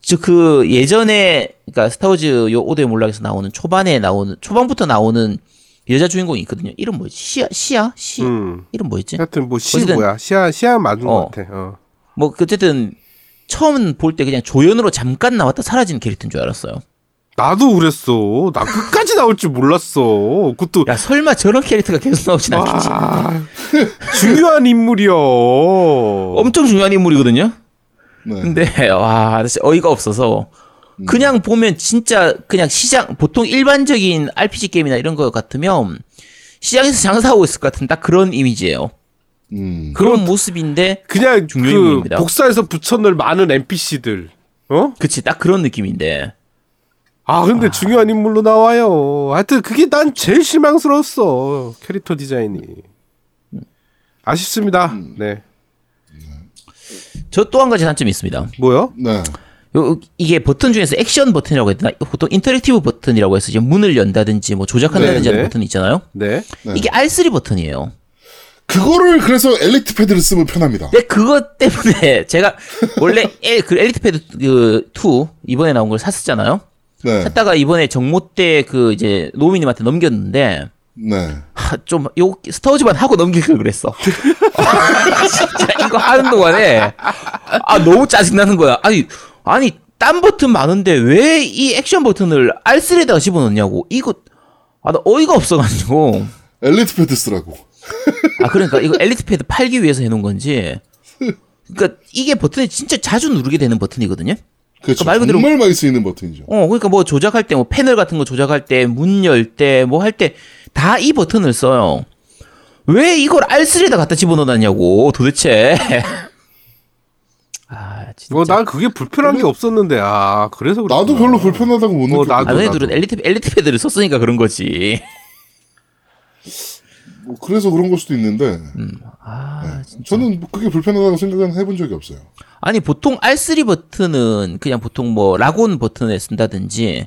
저그 예전에 그러니까 스타워즈 요 오드의 몰락에서 나오는 초반에 나오는 초반부터 나오는 여자 주인공이 있거든요. 이름 뭐지? 시아 시아 시 음. 이름 뭐였지? 하여튼 뭐 시 뭐야 시야 시야 맞은 어. 것 같아. 어. 뭐 어쨌든 처음 볼 때 그냥 조연으로 잠깐 나왔다 사라진 캐릭터인 줄 알았어요. 나도 그랬어. 나 끝까지 나올 줄 몰랐어. 그것도 야 설마 저런 캐릭터가 계속 나오진 않겠지? 와, 중요한 인물이요. 엄청 중요한 인물이거든요. 네. 근데 와 어이가 없어서 그냥 보면 진짜 그냥 시장 보통 일반적인 RPG 게임이나 이런 거 같으면 시장에서 장사하고 있을 것 같은 딱 그런 이미지예요. 음. 그런 모습인데 그냥 중요 그 인물입니다. 복사해서 붙여넣을 많은 NPC들. 어? 그치 딱 그런 느낌인데 아 근데 중요한 인물로 나와요. 하여튼 그게 난 제일 실망스러웠어. 캐릭터 디자인이. 아쉽습니다. 네. 저 또 한 가지 단점이 있습니다. 뭐요? 네. 요, 이게 버튼 중에서 액션 버튼이라고 되나? 보통 interactive 버튼이라고 해서 이제 문을 연다든지 뭐 조작한다든지 네, 하는 네. 버튼 있잖아요. 네. 네. 이게 R3 버튼이에요. 그거를 그래서 엘리트 패드를 쓰면 편합니다. 근데 그것 때문에 제가 원래 엘, 그 엘리트 패드 그, 2 이번에 나온 걸 샀었잖아요. 네. 샀다가 이번에 정모 때 그 이제 노미님한테 넘겼는데 네. 하, 좀, 요, 스타워즈만 하고 넘길 걸 그랬어. 진짜 이거 하는 동안에, 아, 너무 짜증나는 거야. 아니, 아니, 딴 버튼 많은데 왜 이 액션 버튼을 R3에다가 집어넣냐고. 이거, 아, 나 어이가 없어가지고. 엘리트 패드 쓰라고. 아, 그러니까 이거 엘리트 패드 팔기 위해서 해놓은 건지. 그러니까 이게 버튼이 진짜 자주 누르게 되는 버튼이거든요. 그렇죠. 말 그대로- 정말 많이 쓰이는 버튼이죠. 어, 그러니까 뭐 조작할 때, 뭐 패널 같은 거 조작할 때, 문 열 때, 뭐 할 때, 다 이 버튼을 써요. 왜 이걸 R3에다 갖다 집어넣었냐고, 도대체. 아, 진짜. 뭐난 그게 불편한 게 없었는데 아 그래서 그렇구나. 나도 별로 불편하다고 못 어, 느꼈거든. 아, 나도- 너희들은 엘리트, 엘리트 패드를 썼으니까 그런 거지. 뭐 그래서 그런 걸 수도 있는데 아, 저는 뭐 그게 불편하다고 생각은 해본 적이 없어요. 아니, 보통 R3 버튼은 그냥 보통 뭐, 라곤 버튼에 쓴다든지,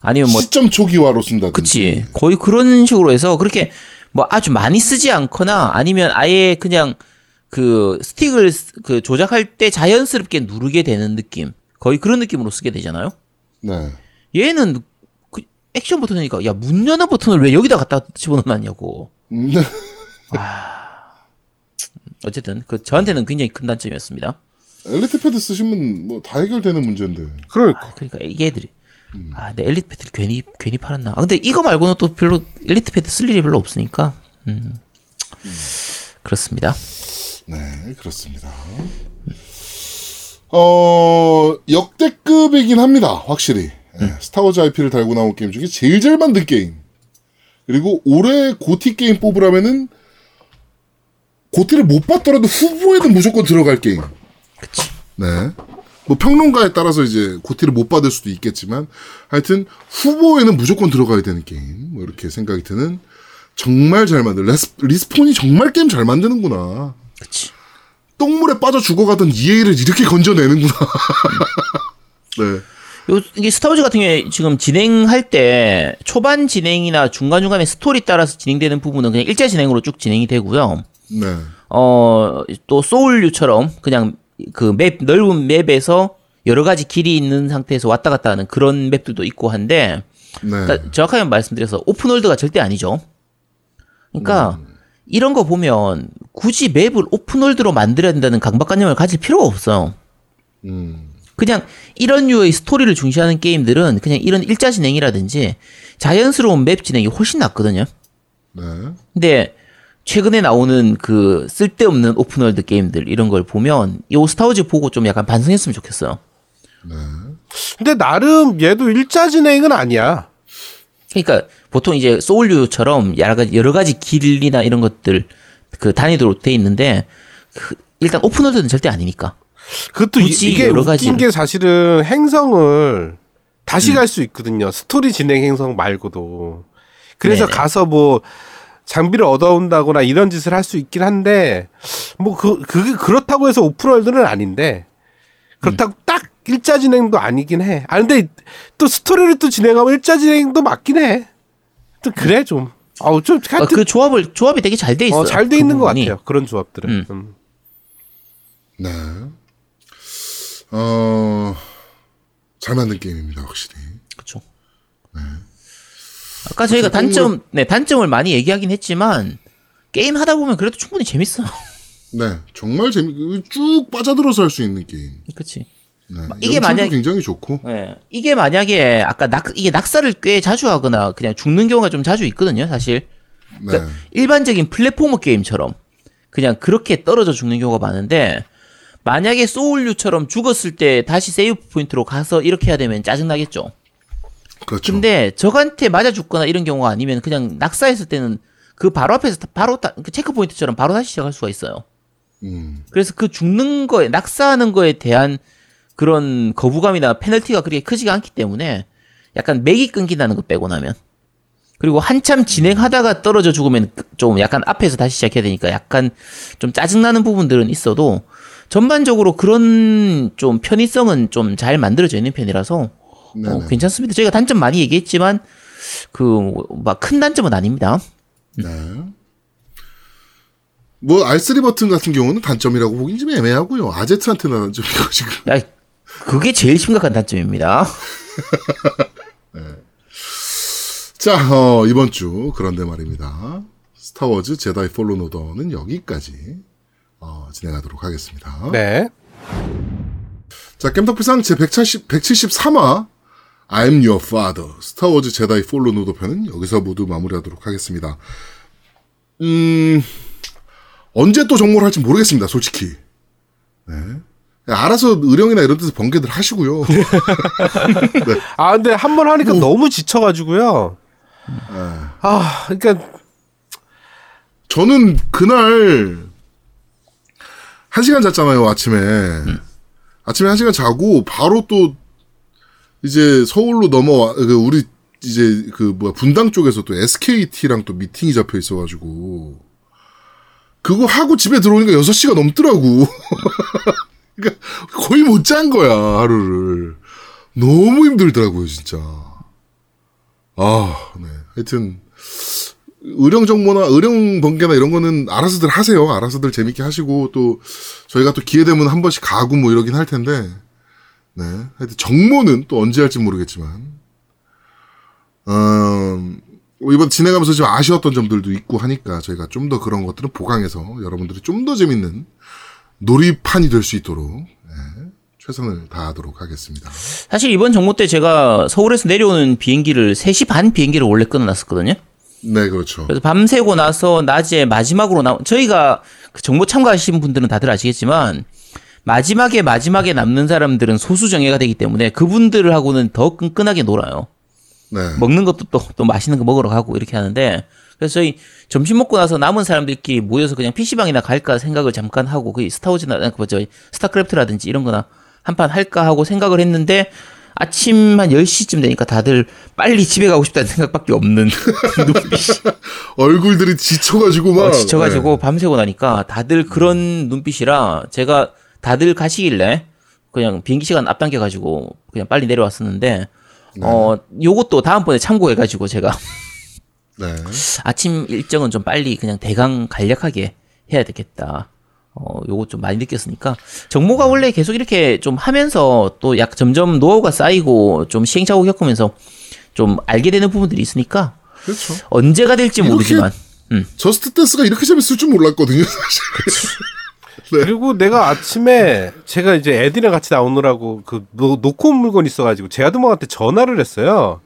아니면 뭐, 시점 초기화로 쓴다든지. 그치. 거의 그런 식으로 해서 그렇게 뭐 아주 많이 쓰지 않거나 아니면 아예 그냥 그 스틱을 쓰- 그 조작할 때 자연스럽게 누르게 되는 느낌. 거의 그런 느낌으로 쓰게 되잖아요. 네. 얘는 그 액션 버튼이니까 야 문 여는 버튼을 왜 여기다 갖다 집어넣었냐고. 음, 어쨌든 그 저한테는 굉장히 큰 단점이었습니다. 엘리트 패드 쓰시면 뭐 다 해결되는 문제인데. 그러니까 그러니까 이게 애들이 아, 내 엘리트 패드를 괜히 괜히 팔았나. 아, 근데 이거 말고는 또 별로 엘리트 패드 쓸 일이 별로 없으니까. 그렇습니다. 네, 그렇습니다. 어, 역대급이긴 합니다. 확실히. 예, 스타워즈 IP를 달고 나온 게임 중에 제일 잘 만든 게임. 그리고 올해 GOTY 게임 뽑으라면은 GOTY를 못 받더라도 후보에는 무조건 들어갈 게임. 그치. 네. 뭐 평론가에 따라서 이제 GOTY를 못 받을 수도 있겠지만 하여튼 후보에는 무조건 들어가야 되는 게임. 뭐 이렇게 생각이 드는 정말 잘 만든 레스, Respawn이 정말 게임 잘 만드는구나. 그치. 똥물에 빠져 죽어가던 EA를 이렇게 건져내는구나. 네. 요, 이게 스타워즈 같은 경우에 지금 진행할 때 초반 진행이나 중간중간에 스토리 따라서 진행되는 부분은 그냥 일자 진행으로 쭉 진행이 되고요. 네. 어, 또 소울류처럼 그냥 그 맵, 넓은 맵에서 여러 가지 길이 있는 상태에서 왔다 갔다 하는 그런 맵들도 있고 한데, 네. 그러니까 정확하게 말씀드려서 open world가 절대 아니죠. 그러니까 이런 거 보면 굳이 맵을 open world로 만들어야 된다는 강박관념을 가질 필요가 없어요. 음. 그냥 이런 류의 스토리를 중시하는 게임들은 그냥 이런 일자 진행이라든지 자연스러운 맵 진행이 훨씬 낫거든요. 네. 근데 최근에 나오는 그 쓸데없는 open world 게임들 이런 걸 보면 이 스타워즈 보고 좀 약간 반성했으면 좋겠어요. 근데 나름 얘도 일자 진행은 아니야. 그러니까 보통 이제 소울류처럼 여러 가지 여러 가지 길이나 이런 것들 그 단위도로 돼 있는데 그 일단 open world는 절대 아니니까. 그것도 이- 이게 여러 웃긴 가지를. 게 사실은 행성을 다시 음. 갈수 있거든요. 스토리 진행 행성 말고도. 그래서 네네. 가서 뭐 장비를 얻어온다거나 이런 짓을 할 수 있긴 한데 뭐 그 그게 그렇다고 해서 open world는 아닌데 그렇다고 음. 딱 일자 진행도 아니긴 해. 아 근데 또 스토리를 또 진행하면 일자 진행도 맞긴 해. 또 그래 좀. 아우 좀 아, 하여튼 그 조합을 조합이 되게 잘 돼 있어요. 어, 잘돼 그 있는 것 부분이. 같아요. 그런 조합들은. 음. 음. 네. 어, 잘 만든 게임입니다, 확실히. 그렇죠. 아까 저희가 단점, 네 단점을 많이 얘기하긴 했지만 게임 하다 보면 그래도 충분히 재밌어. 네. 정말 재미, 쭉 빠져들어서 할 수 있는 게임. 그렇지. 네. 이게 만약- 굉장히 좋고. 네. 이게 만약에 아까 낙 이게 낙사를 꽤 자주 하거나 그냥 죽는 경우가 좀 자주 있거든요, 사실. 네. 그러니까 일반적인 platformer 게임처럼 그냥 그렇게 떨어져 죽는 경우가 많은데 만약에 소울류처럼 죽었을 때 다시 save point로 가서 이렇게 해야 되면 짜증 나겠죠. 그렇죠. 근데 적한테 맞아 죽거나 이런 경우가 아니면 그냥 낙사했을 때는 그 바로 앞에서 다- 바로 다- 그 checkpoint처럼 바로 다시 시작할 수가 있어요. 음. 그래서 그 죽는 거에 낙사하는 거에 대한 그런 거부감이나 페널티가 그렇게 크지가 않기 때문에 약간 맥이 끊긴다는 거 빼고 나면 그리고 한참 진행하다가 떨어져 죽으면 좀 약간 앞에서 다시 시작해야 되니까 약간 좀 짜증나는 부분들은 있어도 전반적으로 그런 좀 편의성은 좀 잘 만들어져 있는 편이라서 어. 괜찮습니다. 저희가 단점 많이 얘기했지만 그 막 큰 단점은 아닙니다. 네. 뭐, R3 버튼 같은 경우는 단점이라고 보긴 좀 애매하고요. 아제트한테는 단점이고, 지금. 야, 그게 제일 심각한 단점입니다. 자, 어, 이번 주, 그런데 말입니다. 스타워즈 제다이 Fallen Order는 여기까지, 어, 진행하도록 하겠습니다. 네. 자, 겜덕비상 제 170, 173화, I'm Your Father, 스타워즈 제다이 Fallen Order 편은 여기서 모두 마무리하도록 하겠습니다. 음, 언제 또 정모를 할지 모르겠습니다, 솔직히. 네. 알아서 의령이나 이런 데서 번개들 하시고요. 아 근데 한 번 하니까 뭐. 너무 지쳐가지고요. 아 그러니까 저는 그날 한 시간 잤잖아요 아침에. 아침에 한 시간 자고 바로 또 이제 서울로 넘어와 그 우리 이제 그 뭐야 분당 쪽에서 또 SKT랑 또 미팅이 잡혀 있어 가지고. 그거 하고 집에 들어오니까 6시가 넘더라고. 그러니까 거의 못 잔 거야 하루를. 너무 힘들더라고요 진짜. 아 네. 하여튼 의령 정보나 의령 번개나 이런 거는 알아서들 하세요. 알아서들 재밌게 하시고 또 저희가 또 기회 되면 한 번씩 가고 뭐 이러긴 할 텐데 네 하여튼 정모는 또 언제 할지 모르겠지만 음, 이번 진행하면서 좀 아쉬웠던 점들도 있고 하니까 저희가 좀 더 그런 것들은 보강해서 여러분들이 좀 더 재밌는 놀이판이 될 수 있도록 네, 최선을 다하도록 하겠습니다. 사실 이번 정모 때 제가 서울에서 내려오는 비행기를 3시 반 비행기를 원래 끊어놨었거든요. 네, 그렇죠. 그래서 밤새고 나서 낮에 마지막으로 나 저희가 그 정보 참가하신 분들은 다들 아시겠지만 마지막에 마지막에 남는 사람들은 소수 정예가 되기 때문에 그분들하고는 더 끈끈하게 놀아요. 네. 먹는 것도 또, 또 맛있는 거 먹으러 가고 이렇게 하는데 그래서 저희 점심 먹고 나서 남은 사람들끼리 모여서 그냥 PC방이나 갈까 생각을 잠깐 하고 그 스타워즈나 그 저희 스타크래프트라든지 이런 거나 한 판 할까 하고 생각을 했는데 아침 한 10시쯤 되니까 다들 빨리 집에 가고 싶다는 생각밖에 없는 눈빛이 얼굴들이 지쳐가지고 막. 어, 지쳐가지고 밤새고 나니까 다들 그런 눈빛이라 제가 다들 가시길래 그냥 비행기 시간 앞당겨가지고 그냥 빨리 내려왔었는데 어 요것도 다음번에 참고해가지고 제가 네. 네. 아침 일정은 좀 빨리 그냥 대강 간략하게 해야 되겠다. 어, 요거 좀 많이 느꼈으니까. 정모가 원래 계속 이렇게 좀 하면서 또 약 점점 노하우가 쌓이고 좀 시행착오 겪으면서 좀 알게 되는 부분들이 있으니까 그렇죠. 언제가 될지 모르지만. Just Dance가 이렇게 재밌을 줄 몰랐거든요, 사실. 그리고 내가 아침에 제가 이제 애들이랑 같이 나오느라고 그 놓, 놓고 온 물건 있어가지고 제아드목한테 전화를 했어요.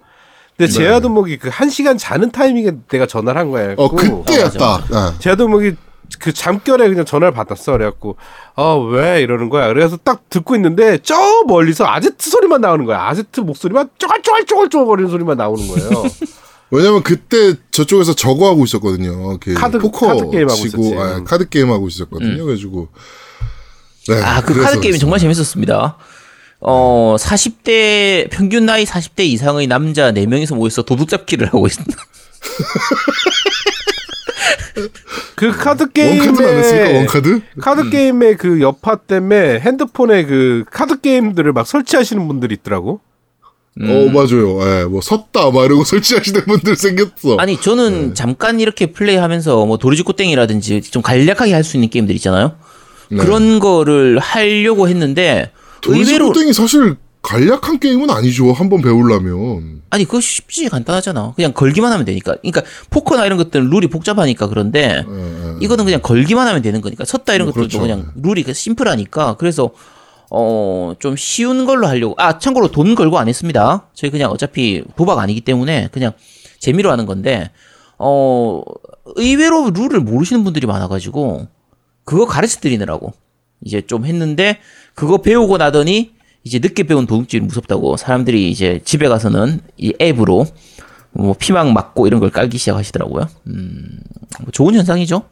근데 네. 제아드목이 그 한 시간 자는 타이밍에 내가 전화를 한 거야. 어, 그때였다. 네. 제아드목이 그 잠결에 그냥 전화를 받았어. 그래갖고 아 왜 이러는 거야. 그래서 딱 듣고 있는데 저 멀리서 아제트 소리만 나오는 거야. 아제트 목소리만 쪼갈쪼갈쪼갈쪼갈 거리는 소리만 나오는 거예요. 왜냐면 그때 저쪽에서 저거 하고 있었거든요. 그 카드- 포커 카드 게임 하고 치고, 있었지. 아, 카드 게임 하고 있었거든요. 그래가지고. 네. 아, 그 그래서 카드 게임이. 정말 재밌었습니다. 어, 40대, 평균 나이 40대 이상의 남자 4명이서 모여서 도둑잡기를 하고 있습니다. 그 카드 one card 안 했습니까? 게임에 one card? 카드 게임의 그 여파 때문에 핸드폰에 그 카드 게임들을 막 설치하시는 분들이 있더라고. 어, 맞아요. 예, 뭐, 섰다, 막 이러고 설치하시는 분들 생겼어. 아니, 네. 저는 잠깐 이렇게 플레이하면서 뭐 도리짓고땡이라든지 좀 간략하게 할 수 있는 게임들 있잖아요. 네. 그런 거를 하려고 했는데 의외로 의외로. 이 사실 간략한 게임은 아니죠. 한번 배우려면. 아니 그거 쉽지 간단하잖아. 그냥 걸기만 하면 되니까. 그러니까 포커나 이런 것들은 룰이 복잡하니까 그런데 이거는 그냥 걸기만 하면 되는 거니까 섰다 이런 뭐 것들도 그렇죠. 그냥 룰이 그 심플하니까 그래서 어 좀 쉬운 걸로 하려고 아 참고로 돈 걸고 안 했습니다. 저희 그냥 어차피 도박 아니기 때문에 그냥 재미로 하는 건데 어 의외로 룰을 모르시는 분들이 많아 가지고 그거 가르쳐 드리느라고 이제 좀 했는데 그거 배우고 나더니 이제 늦게 배운 도둑질이 무섭다고 사람들이 이제 집에 가서는 이 앱으로 뭐 피망 맞고 이런 걸 깔기 시작하시더라고요. 음, 뭐 좋은 현상이죠.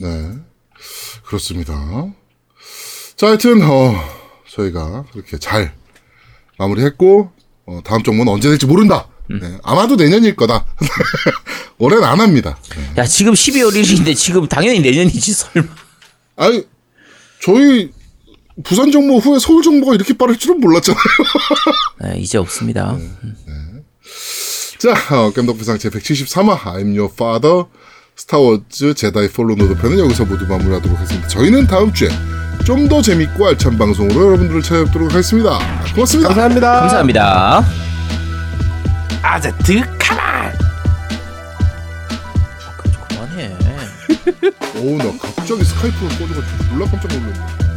네. 그렇습니다. 자, 하여튼, 어, 저희가 그렇게 잘 마무리했고, 어, 다음 정모는 언제 될지 모른다. 네, 아마도 내년일 거다. 올해는 안 합니다. 네. 야 지금 12월 1일인데 지금 당연히 내년이지 설마. 아니, 저희 부산 정모 후에 서울 정모가 이렇게 빠를 줄은 몰랐잖아요. 네, 이제 없습니다. 자, 어, 겜덕비상 제 173화 I'm Your Father 스타워즈 제다이 Fallen Order 편은 여기서 모두 마무리하도록 하겠습니다. 저희는 다음 주에 좀 더 재밌고 알찬 방송으로 여러분들을 찾아뵙도록 하겠습니다. 고맙습니다. 감사합니다. 감사합니다. 아제트 카만. 그만해. 어우, 나 갑자기 스카이프를 꺼져가지고 졸라 깜짝 놀랐네.